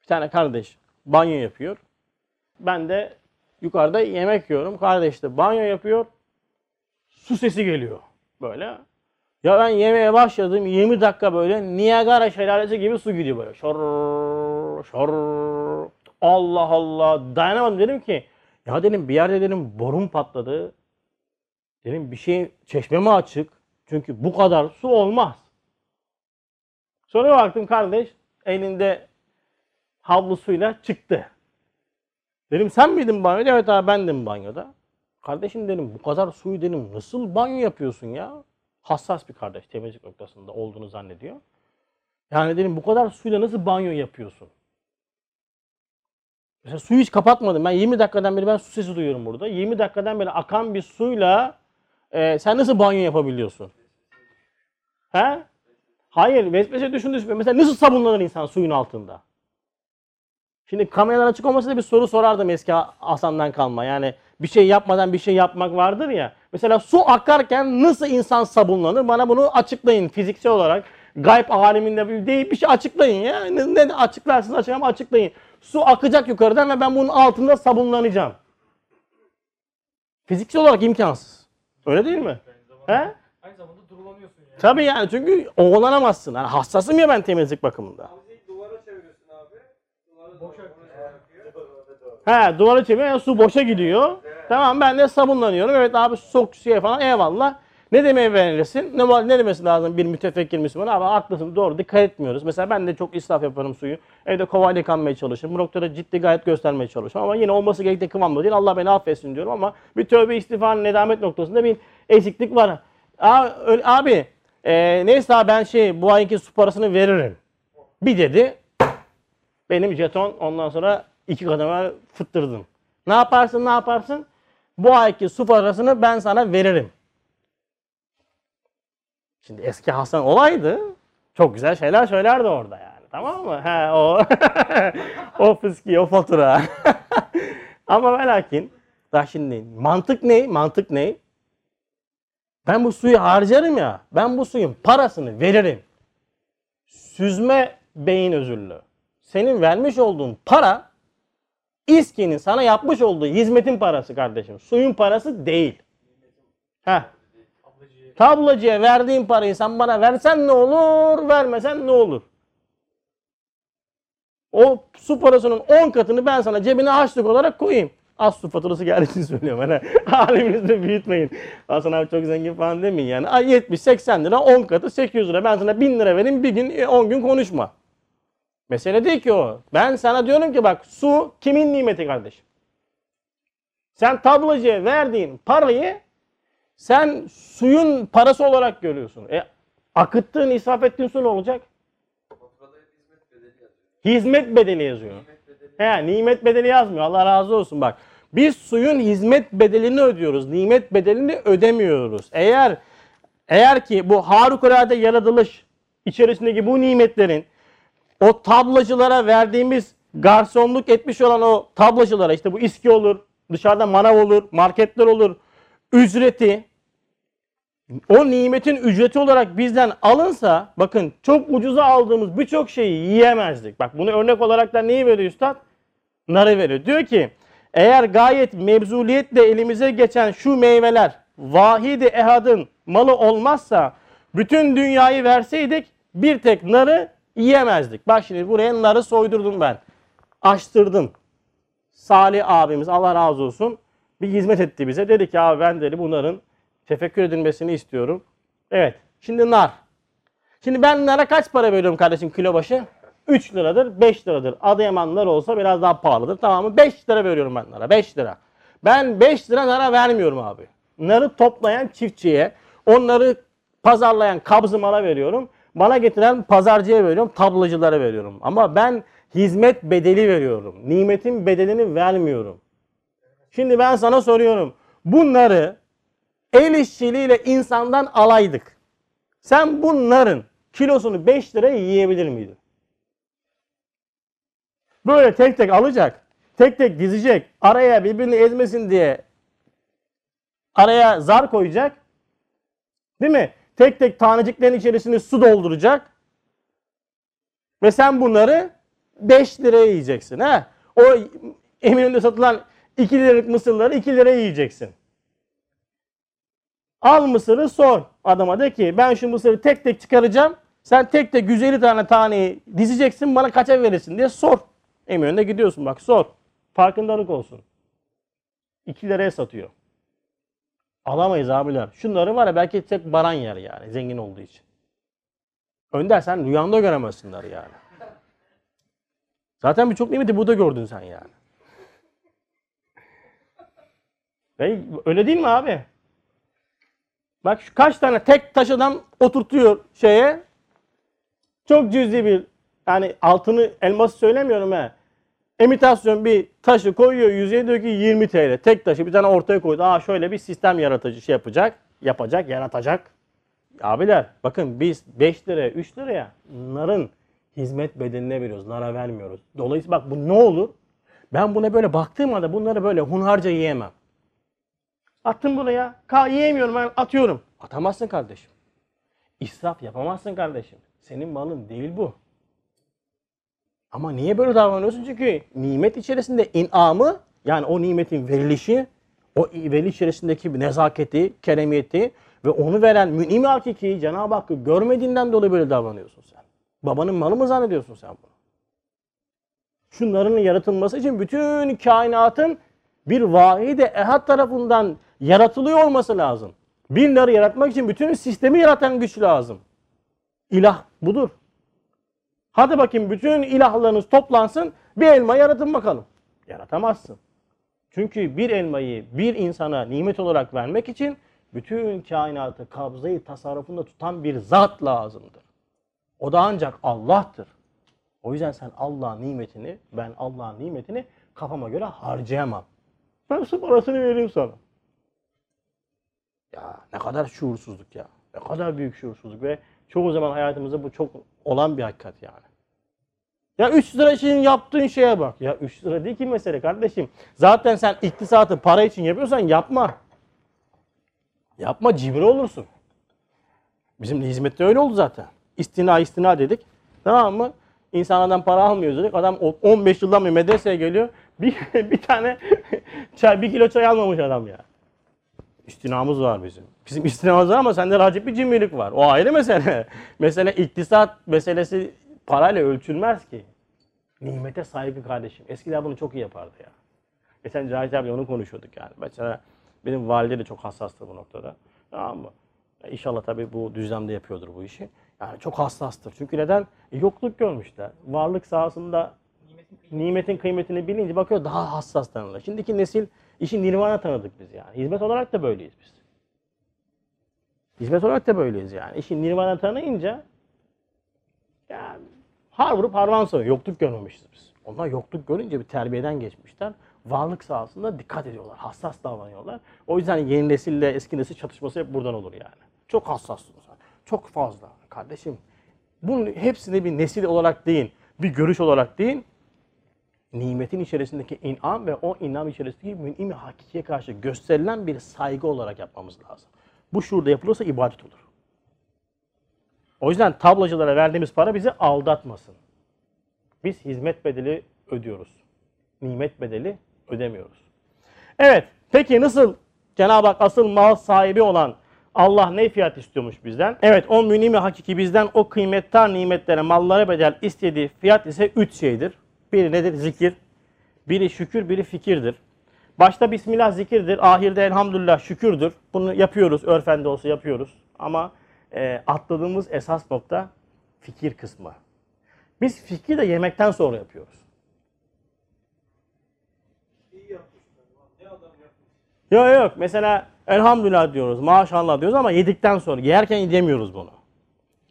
Bir tane kardeş banyo yapıyor. Ben de yukarıda yemek yiyorum. Kardeş de banyo yapıyor. Su sesi geliyor. Böyle. Ya ben yemeğe başladım. 20 dakika böyle Niagara şelalesi gibi su gidiyor böyle. Şor, şor. Allah Allah. Dayanamadım dedim ki ya dedim bir yerde dedim borum patladı. Dedim bir şey çeşme mi açık? Çünkü bu kadar su olmaz. Sonra baktım kardeş elinde havlusuyla çıktı. Dedim sen miydin banyoda? Evet abi bendim banyoda. Kardeşim dedim bu kadar suyu dedim nasıl banyo yapıyorsun ya? Hassas bir kardeş temizlik noktasında olduğunu zannediyor. Yani dedim bu kadar suyla nasıl banyo yapıyorsun? Mesela suyu hiç kapatmadım. Ben 20 dakikadan beri ben su sesi duyuyorum burada. 20 dakikadan beri akan bir suyla e, sen nasıl banyo yapabiliyorsun? He? Hayır, vesvese düşündüğünüz mesela nasıl sabunlanır insan suyun altında? Şimdi kameralar açık olmasa da bir soru sorardım eski Hasan'dan kalma. Yani bir şey yapmadan bir şey yapmak vardır ya. Mesela su akarken nasıl insan sabunlanır? Bana bunu açıklayın fiziksel olarak. Gayb aleminde bir değil bir şey açıklayın ya. Ne, ne açıklarsınız açık açıklayın. Su akacak yukarıdan ve ben bunun altında sabunlanacağım. Fiziksel olarak imkansız. Öyle değil mi? Aynı zamanda, He? aynı zamanda durulamıyorsun yani. Tabii yani çünkü oğlanamazsın. Yani hassasım ya ben temizlik bakımında. Havuzu duvara çeviriyorsun abi. Duvara Boş. He duvara çeviriyor yani su boşa gidiyor. Tamam ben de sabunlanıyorum. Evet abi sok suya falan eyvallah. Ne demeye verirsin? Ne, ne demesi lazım bir mütefekkir Müslüman? Abi haklısın doğru dikkat etmiyoruz. Mesela ben de çok israf yaparım suyu. Evde kovayla yıkanmaya çalışırım. Bu noktada ciddi gayet göstermeye çalışıyorum. Ama yine olması gerektiği kıvamda değil. Allah beni affetsin diyorum ama bir tövbe istiğfar nedamet noktasında bir eksiklik var. Abi, öyle- abi e, neyse abi ben şey bu ayki su parasını veririm. Bir dedi. Benim jeton ondan sonra iki kademe fıttırdım. Ne yaparsın ne yaparsın? Bu ayki su parasını ben sana veririm. Şimdi eski Hasan olaydı. Çok güzel şeyler söylerdi orada yani. Tamam mı? He o o fıski, o fatura. Ama ve lakin daha şimdi mantık ne? Mantık ne? Ben bu suyu harcarım ya. Ben bu suyun parasını veririm. Süzme beyin özürlü. Senin vermiş olduğun para İSKİ'nin sana yapmış olduğu hizmetin parası kardeşim. Suyun parası değil. Heh. Tablacıya verdiğin parayı sen bana versen ne olur, vermesen ne olur? O su parasının 10 katını ben sana cebine harçlık olarak koyayım. Az su faturası geldiği için söylüyorum. Hani halimizi de büyütmeyin. Hasan abi çok zengin falan demeyin yani. Ay 70-80 lira 10 katı 800 lira. Ben sana 1000 lira vereyim bir gün 10 gün konuşma. Mesele değil ki o. Ben sana diyorum ki bak su kimin nimeti kardeşim? Sen tablacıya verdiğin parayı sen suyun parası olarak görüyorsun. E, akıttığın, israf ettiğin su ne olacak? Hizmet bedeli yazıyor. He, nimet bedeli yazmıyor. Allah razı olsun bak. Biz suyun hizmet bedelini ödüyoruz. Nimet bedelini ödemiyoruz. Eğer eğer ki bu harikulade yaratılış içerisindeki bu nimetlerin o tablacılara verdiğimiz garsonluk etmiş olan o tablacılara işte bu iski olur, dışarıda manav olur, marketler olur. Ücreti o nimetin ücreti olarak bizden alınsa bakın çok ucuza aldığımız birçok şeyi yiyemezdik. Bak bunu örnek olarak da neyi veriyor üstad? Narı veriyor. Diyor ki eğer gayet mevzuliyetle elimize geçen şu meyveler vahidi ehadın malı olmazsa bütün dünyayı verseydik bir tek narı yiyemezdik. Bak şimdi buraya narı soydurdum ben. Açtırdım. Salih abimiz Allah razı olsun bir hizmet etti bize. Dedi ki abi ben dedi bunların tefekkür edilmesini istiyorum. Evet. Şimdi nar. Şimdi ben nara kaç para veriyorum kardeşim kilo başı? 3 liradır, 5 liradır. Adıyaman nar olsa biraz daha pahalıdır. Tamam mı? 5 lira veriyorum ben nara. 5 lira. Ben 5 lira nara vermiyorum abi. Narı toplayan çiftçiye, onları pazarlayan kabzımala veriyorum. Bana getiren pazarcıya veriyorum, tablacılara veriyorum. Ama ben hizmet bedeli veriyorum. Nimetin bedelini vermiyorum. Şimdi ben sana soruyorum. Bunları el işçiliğiyle insandan alaydık. Sen bunların kilosunu 5 liraya yiyebilir miydin? Böyle tek tek alacak. Tek tek dizecek. Araya birbirini ezmesin diye araya zar koyacak. Değil mi? Tek tek taneciklerin içerisine su dolduracak. Ve sen bunları 5 liraya yiyeceksin. Ha? O Eminönü'nde satılan 2 liralık mısırları 2 liraya yiyeceksin. Al mısırı sor adama de ki ben şu mısırı tek tek çıkaracağım. Sen tek tek 150 tane taneyi dizeceksin bana kaça verirsin diye sor. Eminönü'ne gidiyorsun bak sor. Farkındalık olsun. 2 liraya satıyor. Alamayız abiler. Şunları var ya belki tek baran yer yani zengin olduğu için. Önder sen rüyanda göremezsinler yani. Zaten birçok nimeti burada gördün sen yani. Öyle değil mi abi? Bak şu kaç tane tek taş adam oturtuyor şeye. Çok cüzi bir yani altını elması söylemiyorum he. Emitasyon bir taşı koyuyor yüzeye diyor ki 20 TL. Tek taşı bir tane ortaya koydu. Aa şöyle bir sistem yaratıcı şey yapacak. Yapacak, yaratacak. Abiler bakın biz 5 liraya 3 liraya narın Hizmet bedeline veriyoruz, nara vermiyoruz. Dolayısıyla bak bu ne olur? Ben buna böyle baktığım anda bunları böyle hunharca yiyemem. Attım buraya. Ka yiyemiyorum ben atıyorum. Atamazsın kardeşim. İsraf yapamazsın kardeşim. Senin malın değil bu. Ama niye böyle davranıyorsun? Çünkü nimet içerisinde inamı yani o nimetin verilişi, o veriliş içerisindeki nezaketi, keremiyeti ve onu veren mün'im hakiki Cenab-ı Hakk'ı görmediğinden dolayı böyle davranıyorsun sen. Babanın malı mı zannediyorsun sen bunu? Şunların yaratılması için bütün kainatın bir vahide ehad tarafından yaratılıyor olması lazım. Binleri yaratmak için bütün sistemi yaratan güç lazım. İlah budur. Hadi bakayım bütün ilahlarınız toplansın bir elma yaratın bakalım. Yaratamazsın. Çünkü bir elmayı bir insana nimet olarak vermek için bütün kainatı kabzayı tasarrufunda tutan bir zat lazımdır. O da ancak Allah'tır. O yüzden sen Allah'ın nimetini, ben Allah'ın nimetini kafama göre harcayamam. Ben su parasını vereyim sana. Ya ne kadar şuursuzluk ya. Ne kadar büyük şuursuzluk ve çoğu zaman hayatımızda bu çok olan bir hakikat yani. Ya 3 lira için yaptığın şeye bak. Ya 3 lira değil ki mesele kardeşim. Zaten sen iktisatı para için yapıyorsan yapma. Yapma cimri olursun. Bizim hizmette öyle oldu zaten. İstina istina dedik. Tamam mı? İnsanlardan para almıyoruz dedik. Adam o- 15 yıldan bir medreseye geliyor. Bir, bir tane çay, bir kilo çay almamış adam ya. İstinamız var bizim. Bizim istinamız var ama sende racip bir cimrilik var. O ayrı mesele. Mesele iktisat meselesi parayla ölçülmez ki. Nimete saygı kardeşim. Eskiler bunu çok iyi yapardı ya. Geçen Cahit abi onu konuşuyorduk yani. Mesela benim valide de çok hassastır bu noktada. Tamam mı? İnşallah tabii bu düzlemde yapıyordur bu işi. Yani çok hassastır. Çünkü neden? E, yokluk görmüşler. Varlık sahasında nimetin kıymetini bilince bakıyor daha hassas tanırlar. Şimdiki nesil işi nirvana tanıdık biz yani. Hizmet olarak da böyleyiz biz. Hizmet olarak da böyleyiz yani. İşi nirvana tanıyınca yani har vurup harman sayıyor. Yokluk görmemişiz biz. Onlar yokluk görünce bir terbiyeden geçmişler. Varlık sahasında dikkat ediyorlar. Hassas davranıyorlar. O yüzden yeni nesille eski nesil çatışması hep buradan olur yani. Çok hassassınız. Çok fazla. Kardeşim bunun hepsini bir nesil olarak değil, bir görüş olarak değil, nimetin içerisindeki inam ve o inam içerisindeki mün'im hakikiye karşı gösterilen bir saygı olarak yapmamız lazım. Bu şurada yapılırsa ibadet olur. O yüzden tablacılara verdiğimiz para bizi aldatmasın. Biz hizmet bedeli ödüyoruz. Nimet bedeli ödemiyoruz. Evet, peki nasıl Cenab-ı Hak asıl mal sahibi olan Allah ne fiyat istiyormuş bizden? Evet, o münimi hakiki bizden o kıymettar nimetlere, mallara bedel istediği fiyat ise üç şeydir. Biri nedir? Zikir. Biri şükür, biri fikirdir. Başta Bismillah zikirdir, ahirde elhamdülillah şükürdür. Bunu yapıyoruz, örfen de olsa yapıyoruz. Ama e, atladığımız esas nokta fikir kısmı. Biz fikri de yemekten sonra yapıyoruz. Yok yok mesela elhamdülillah diyoruz, maşallah diyoruz ama yedikten sonra yerken demiyoruz bunu.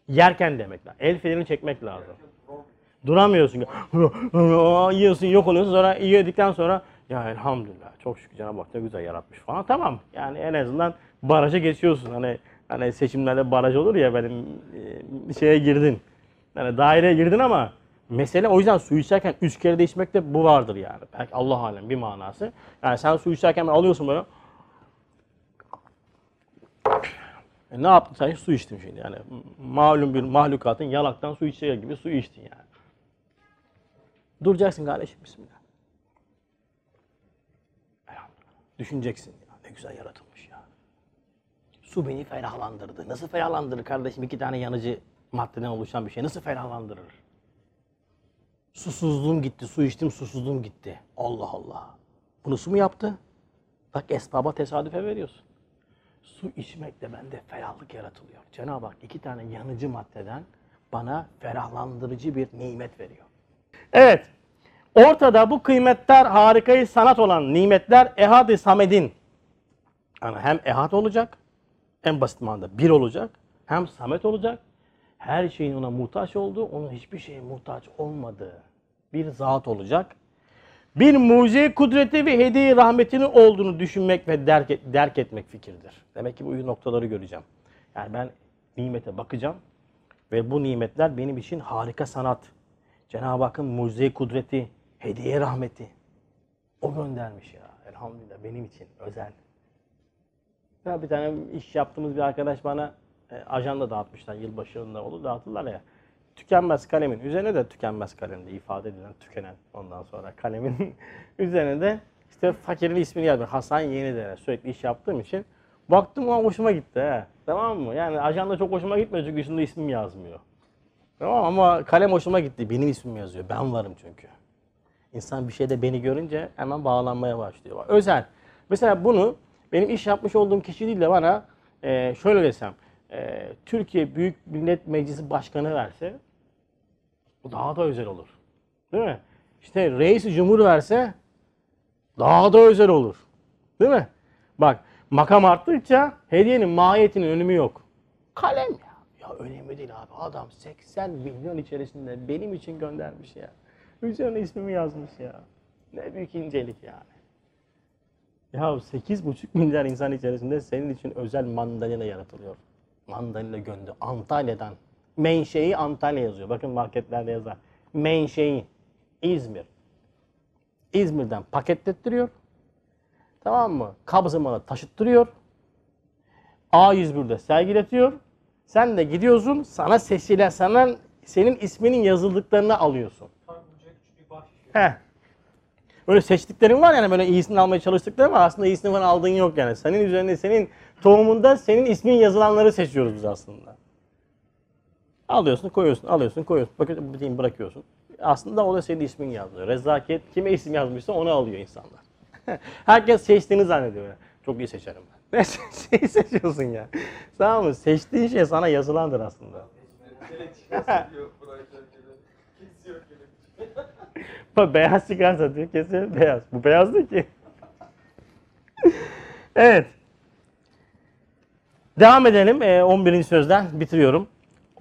Yerken demek lazım. El fenerini çekmek lazım. Duramıyorsun. Yiyorsun yok oluyorsun sonra yedikten sonra ya elhamdülillah çok şükür Cenab-ı Hak ne güzel yaratmış falan. Tamam yani en azından baraja geçiyorsun. Hani hani seçimlerde baraj olur ya benim e, şeye girdin. Yani daireye girdin ama mesele o yüzden su içerken üç kere de içmekte bu vardır yani. Belki Allah alem bir manası. Yani sen su içerken alıyorsun böyle e ne yaptın sen? Su içtin şimdi yani. Malum bir mahlukatın yalaktan su içeceği gibi su içtin yani. Duracaksın kardeşim bismillah. Elhamdülillah. Düşüneceksin ya ne güzel yaratılmış ya. Su beni ferahlandırdı. Nasıl ferahlandırır kardeşim iki tane yanıcı maddeden oluşan bir şey nasıl ferahlandırır? Susuzluğum gitti, su içtim susuzluğum gitti. Allah Allah. Bunu su mu yaptı? Bak esbaba tesadüfe veriyorsun su içmekle bende ferahlık yaratılıyor. Cenab-ı Hak iki tane yanıcı maddeden bana ferahlandırıcı bir nimet veriyor. Evet. Ortada bu kıymetler harikayı sanat olan nimetler Ehad-ı Samed'in. Yani hem Ehad olacak, en basit manada bir olacak, hem Samet olacak. Her şeyin ona muhtaç olduğu, onun hiçbir şeye muhtaç olmadığı bir zat olacak bir mucize kudreti ve hediye rahmetini olduğunu düşünmek ve derk, et- derk etmek fikirdir. Demek ki bu noktaları göreceğim. Yani ben nimete bakacağım. Ve bu nimetler benim için harika sanat. Cenab-ı Hakk'ın mucize kudreti, hediye rahmeti. O göndermiş ya. Elhamdülillah benim için özel. Ya bir tane iş yaptığımız bir arkadaş bana e, ajanda dağıtmışlar. Yılbaşında olur dağıtırlar ya. Tükenmez kalemin üzerine de tükenmez kalemde ifade edilen tükenen ondan sonra kalemin üzerine de işte fakirin ismini yazmış. Hasan Yenidere. Sürekli iş yaptığım için. Baktım o hoşuma gitti he. Tamam mı? Yani ajanda çok hoşuma gitmiyor çünkü üstünde ismim yazmıyor. Tamam ama kalem hoşuma gitti. Benim ismim yazıyor. Ben varım çünkü. İnsan bir şeyde beni görünce hemen bağlanmaya başlıyor. Özel. Mesela bunu benim iş yapmış olduğum kişi değil de bana e, şöyle desem. e, Türkiye Büyük Millet Meclisi Başkanı verse bu daha da özel olur. Değil mi? İşte reis cumhur verse daha da özel olur. Değil mi? Bak makam arttıkça hediyenin mahiyetinin önemi yok. Kalem önemli değil abi. Adam 80 milyon içerisinde benim için göndermiş ya. Üzerine ismimi yazmış ya. Ne büyük incelik yani. Ya 8,5 milyar insan içerisinde senin için özel mandalina yaratılıyor. Mandalina göndü. Antalya'dan. Menşei Antalya yazıyor. Bakın marketlerde yazar. Menşei İzmir. İzmir'den paketlettiriyor. Tamam mı? Kabzıman'a taşıttırıyor. A101'de sergiletiyor. Sen de gidiyorsun sana sesiyle sana senin isminin yazıldıklarını alıyorsun. He. Böyle seçtiklerin var yani böyle iyisini almaya çalıştıkları var. Aslında iyisini falan aldığın yok yani. Senin üzerinde senin tohumunda senin ismin yazılanları seçiyoruz biz aslında. Alıyorsun, koyuyorsun, alıyorsun, koyuyorsun. Bakın bırakıyorsun. Aslında o da senin ismin yazıyor. Rezaket kime isim yazmışsa onu alıyor insanlar. Herkes seçtiğini zannediyor. Çok iyi seçerim ben. Ne şeyi seçiyorsun ya? Tamam mı? Seçtiğin şey sana yazılandır aslında. Bak beyaz çıkarsa diyor kesin beyaz. Bu beyaz değil ki. evet. Devam edelim. Ee, 11. sözden bitiriyorum.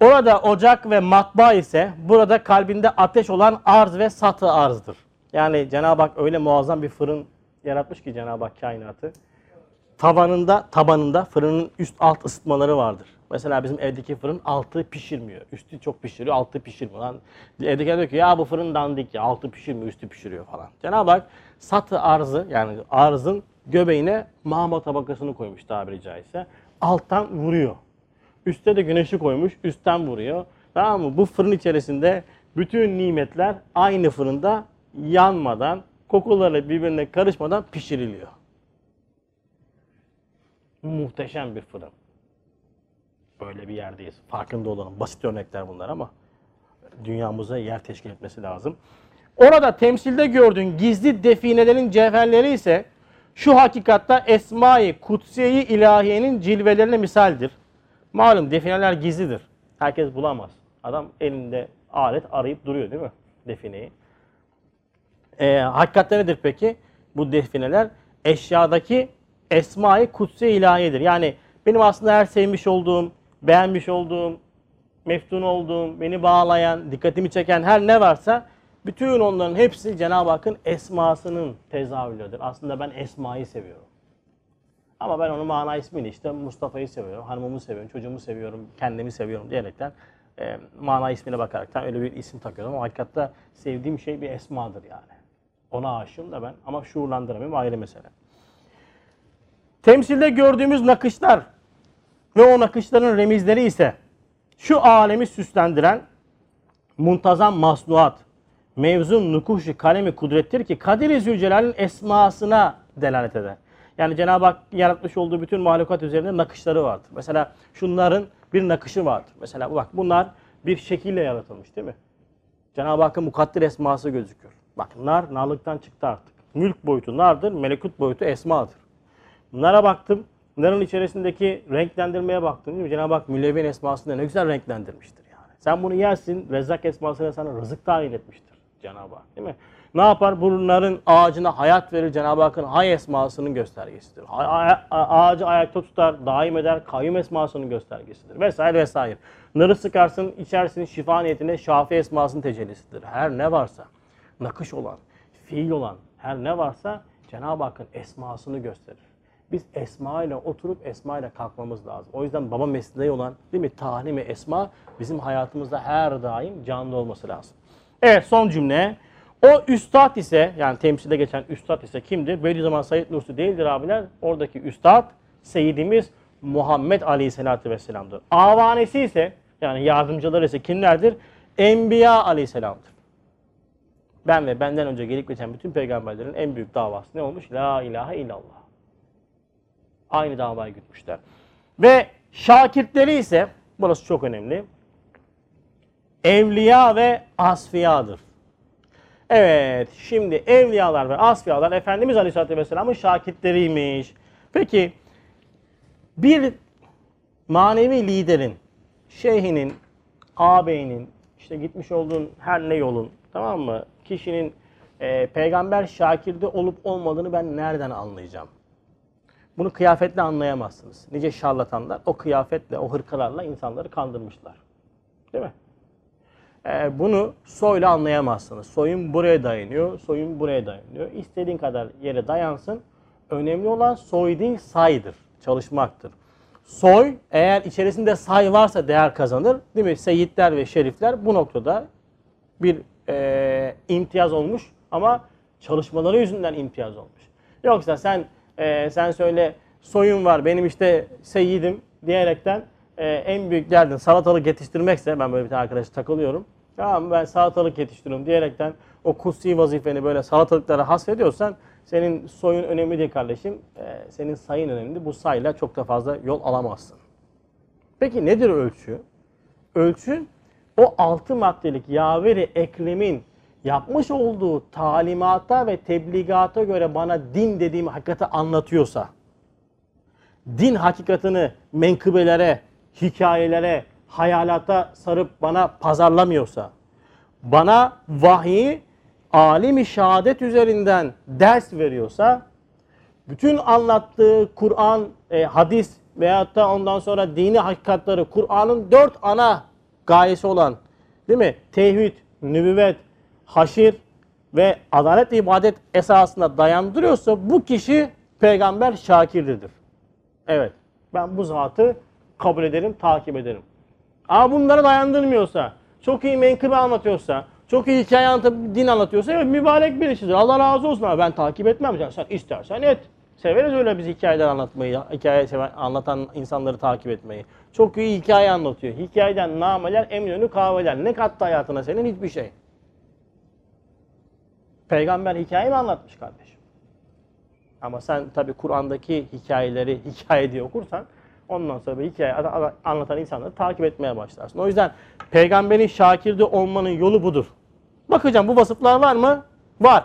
Orada ocak ve matbaa ise burada kalbinde ateş olan arz ve satı arzdır. Yani Cenab-ı Hak öyle muazzam bir fırın yaratmış ki Cenab-ı Hak kainatı. Tabanında, tabanında fırının üst alt ısıtmaları vardır. Mesela bizim evdeki fırın altı pişirmiyor. Üstü çok pişiriyor, altı pişirmiyor. Lan evdekiler diyor ki ya bu fırın dandik ya altı pişirmiyor, üstü pişiriyor falan. Cenab-ı Hak satı arzı yani arzın göbeğine mağma tabakasını koymuş tabiri caizse. Alttan vuruyor. Üste de güneşi koymuş, üstten vuruyor. Tamam mı? Bu fırın içerisinde bütün nimetler aynı fırında yanmadan, kokularla birbirine karışmadan pişiriliyor. Muhteşem bir fırın. Böyle bir yerdeyiz. Farkında olalım. Basit örnekler bunlar ama dünyamıza yer teşkil etmesi lazım. Orada temsilde gördüğün gizli definelerin cevherleri ise şu hakikatta Esma-i Kutsiye-i İlahiye'nin cilvelerine misaldir. Malum defineler gizlidir. Herkes bulamaz. Adam elinde alet arayıp duruyor değil mi? Defineyi. Ee, hakikatte nedir peki? Bu defineler eşyadaki Esma-i Kutsi ilahiyedir. Yani benim aslında her sevmiş olduğum, beğenmiş olduğum, meftun olduğum, beni bağlayan, dikkatimi çeken her ne varsa bütün onların hepsi Cenab-ı Hakk'ın esmasının tezahürüdür. Aslında ben esmayı seviyorum. Ama ben onun mana ismini işte Mustafa'yı seviyorum, hanımımı seviyorum, çocuğumu seviyorum, kendimi seviyorum diyerekten e, mana ismine bakaraktan öyle bir isim takıyorum. Ama hakikatte sevdiğim şey bir esmadır yani. Ona aşığım da ben ama şuurlandıramıyorum ayrı mesele. Temsilde gördüğümüz nakışlar ve o nakışların remizleri ise şu alemi süslendiren muntazam masnuat, mevzun nukuşu kalemi kudrettir ki Kadir-i Zülcelal'in esmasına delalet eder. Yani Cenab-ı Hak yaratmış olduğu bütün mahlukat üzerinde nakışları vardır. Mesela şunların bir nakışı vardır. Mesela bak bunlar bir şekilde yaratılmış değil mi? Cenab-ı Hakk'ın mukadder esması gözüküyor. Bak nar narlıktan çıktı artık. Mülk boyutu nardır, melekut boyutu esmadır. Nara baktım. Narın içerisindeki renklendirmeye baktım. Değil mi? Cenab-ı Hak mülevven esmasını ne güzel renklendirmiştir yani. Sen bunu yersin, rezzak esmasına sana rızık tayin etmiştir Cenab-ı Hak. Değil mi? Ne yapar? Bunların ağacına hayat verir. Cenab-ı Hakk'ın hay esmasının göstergesidir. Ağacı ayakta tutar, daim eder, kayyum esmasının göstergesidir. Vesaire vesaire. Narı sıkarsın, içersin şifa niyetine şafi esmasının tecellisidir. Her ne varsa, nakış olan, fiil olan, her ne varsa Cenab-ı Hakk'ın esmasını gösterir. Biz Esma ile oturup Esma ile kalkmamız lazım. O yüzden baba mesleği olan değil mi talim-i Esma bizim hayatımızda her daim canlı olması lazım. Evet son cümle. O üstad ise yani temsilde geçen üstad ise kimdir? Bediüzzaman Said Nursi değildir abiler. Oradaki üstad Seyyidimiz Muhammed Aleyhisselatü Vesselam'dır. Avanesi ise yani yardımcıları ise kimlerdir? Enbiya Aleyhisselam'dır. Ben ve benden önce gelip geçen bütün peygamberlerin en büyük davası ne olmuş? La ilahe illallah. Aynı davayı gütmüşler. Ve şakirtleri ise, burası çok önemli, evliya ve asfiyadır. Evet, şimdi evliyalar ve asfiyalar Efendimiz Aleyhisselatü Vesselam'ın şakirtleriymiş. Peki, bir manevi liderin, şeyhinin, ağabeyinin, işte gitmiş olduğun her ne yolun, tamam mı? Kişinin e, peygamber şakirde olup olmadığını ben nereden anlayacağım? Bunu kıyafetle anlayamazsınız. Nice şarlatanlar o kıyafetle, o hırkalarla insanları kandırmışlar. Değil mi? Ee, bunu soyla anlayamazsınız. Soyun buraya dayanıyor, soyun buraya dayanıyor. İstediğin kadar yere dayansın. Önemli olan soy değil saydır, çalışmaktır. Soy eğer içerisinde say varsa değer kazanır. Değil mi? Seyitler ve şerifler bu noktada bir e, imtiyaz olmuş ama çalışmaları yüzünden imtiyaz olmuş. Yoksa sen e, sen söyle soyun var benim işte seyyidim diyerekten e, en büyük derdin salatalık yetiştirmekse ben böyle bir tane arkadaşa takılıyorum. Tamam ben salatalık yetiştiriyorum diyerekten o kutsi vazifeni böyle salatalıklara hasrediyorsan senin soyun önemli değil kardeşim. E, senin sayın önemli. Bu sayla çok da fazla yol alamazsın. Peki nedir ölçü? Ölçü o altı maddelik yaveri eklemin yapmış olduğu talimata ve tebligata göre bana din dediğim hakikati anlatıyorsa, din hakikatini menkıbelere, hikayelere, hayalata sarıp bana pazarlamıyorsa, bana vahyi alim-i şehadet üzerinden ders veriyorsa, bütün anlattığı Kur'an, e, hadis veyahut da ondan sonra dini hakikatları, Kur'an'ın dört ana gayesi olan, değil mi? Tevhid, nübüvvet, haşir ve adalet ibadet esasına dayandırıyorsa bu kişi peygamber şakirdir. Evet, ben bu zatı kabul ederim, takip ederim. Ama bunlara dayandırmıyorsa, çok iyi menkıbe anlatıyorsa, çok iyi hikaye anlatıp din anlatıyorsa evet mübarek birisidir. Allah razı olsun ama ben takip etmem. Yani sen istersen et. Severiz öyle biz hikayeler anlatmayı, hikaye seven- anlatan insanları takip etmeyi. Çok iyi hikaye anlatıyor. Hikayeden nameler, eminönü kahveler. Ne kattı hayatına senin? Hiçbir şey. Peygamber hikaye mi anlatmış kardeşim? Ama sen tabi Kur'an'daki hikayeleri hikaye diye okursan ondan sonra hikaye anlatan insanları takip etmeye başlarsın. O yüzden peygamberin şakirde olmanın yolu budur. Bakacağım bu vasıflar var mı? Var.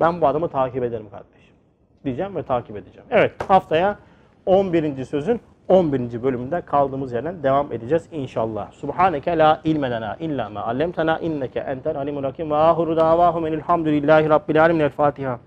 Ben bu adamı takip ederim kardeşim. Diyeceğim ve takip edeceğim. Evet haftaya 11. sözün 11. bölümünde kaldığımız yerden devam edeceğiz inşallah. Subhaneke la ilme illa ma allemtena inneke entel alimul hakim ve ahiru davahum enilhamdülillahi rabbil alemin. El Fatiha.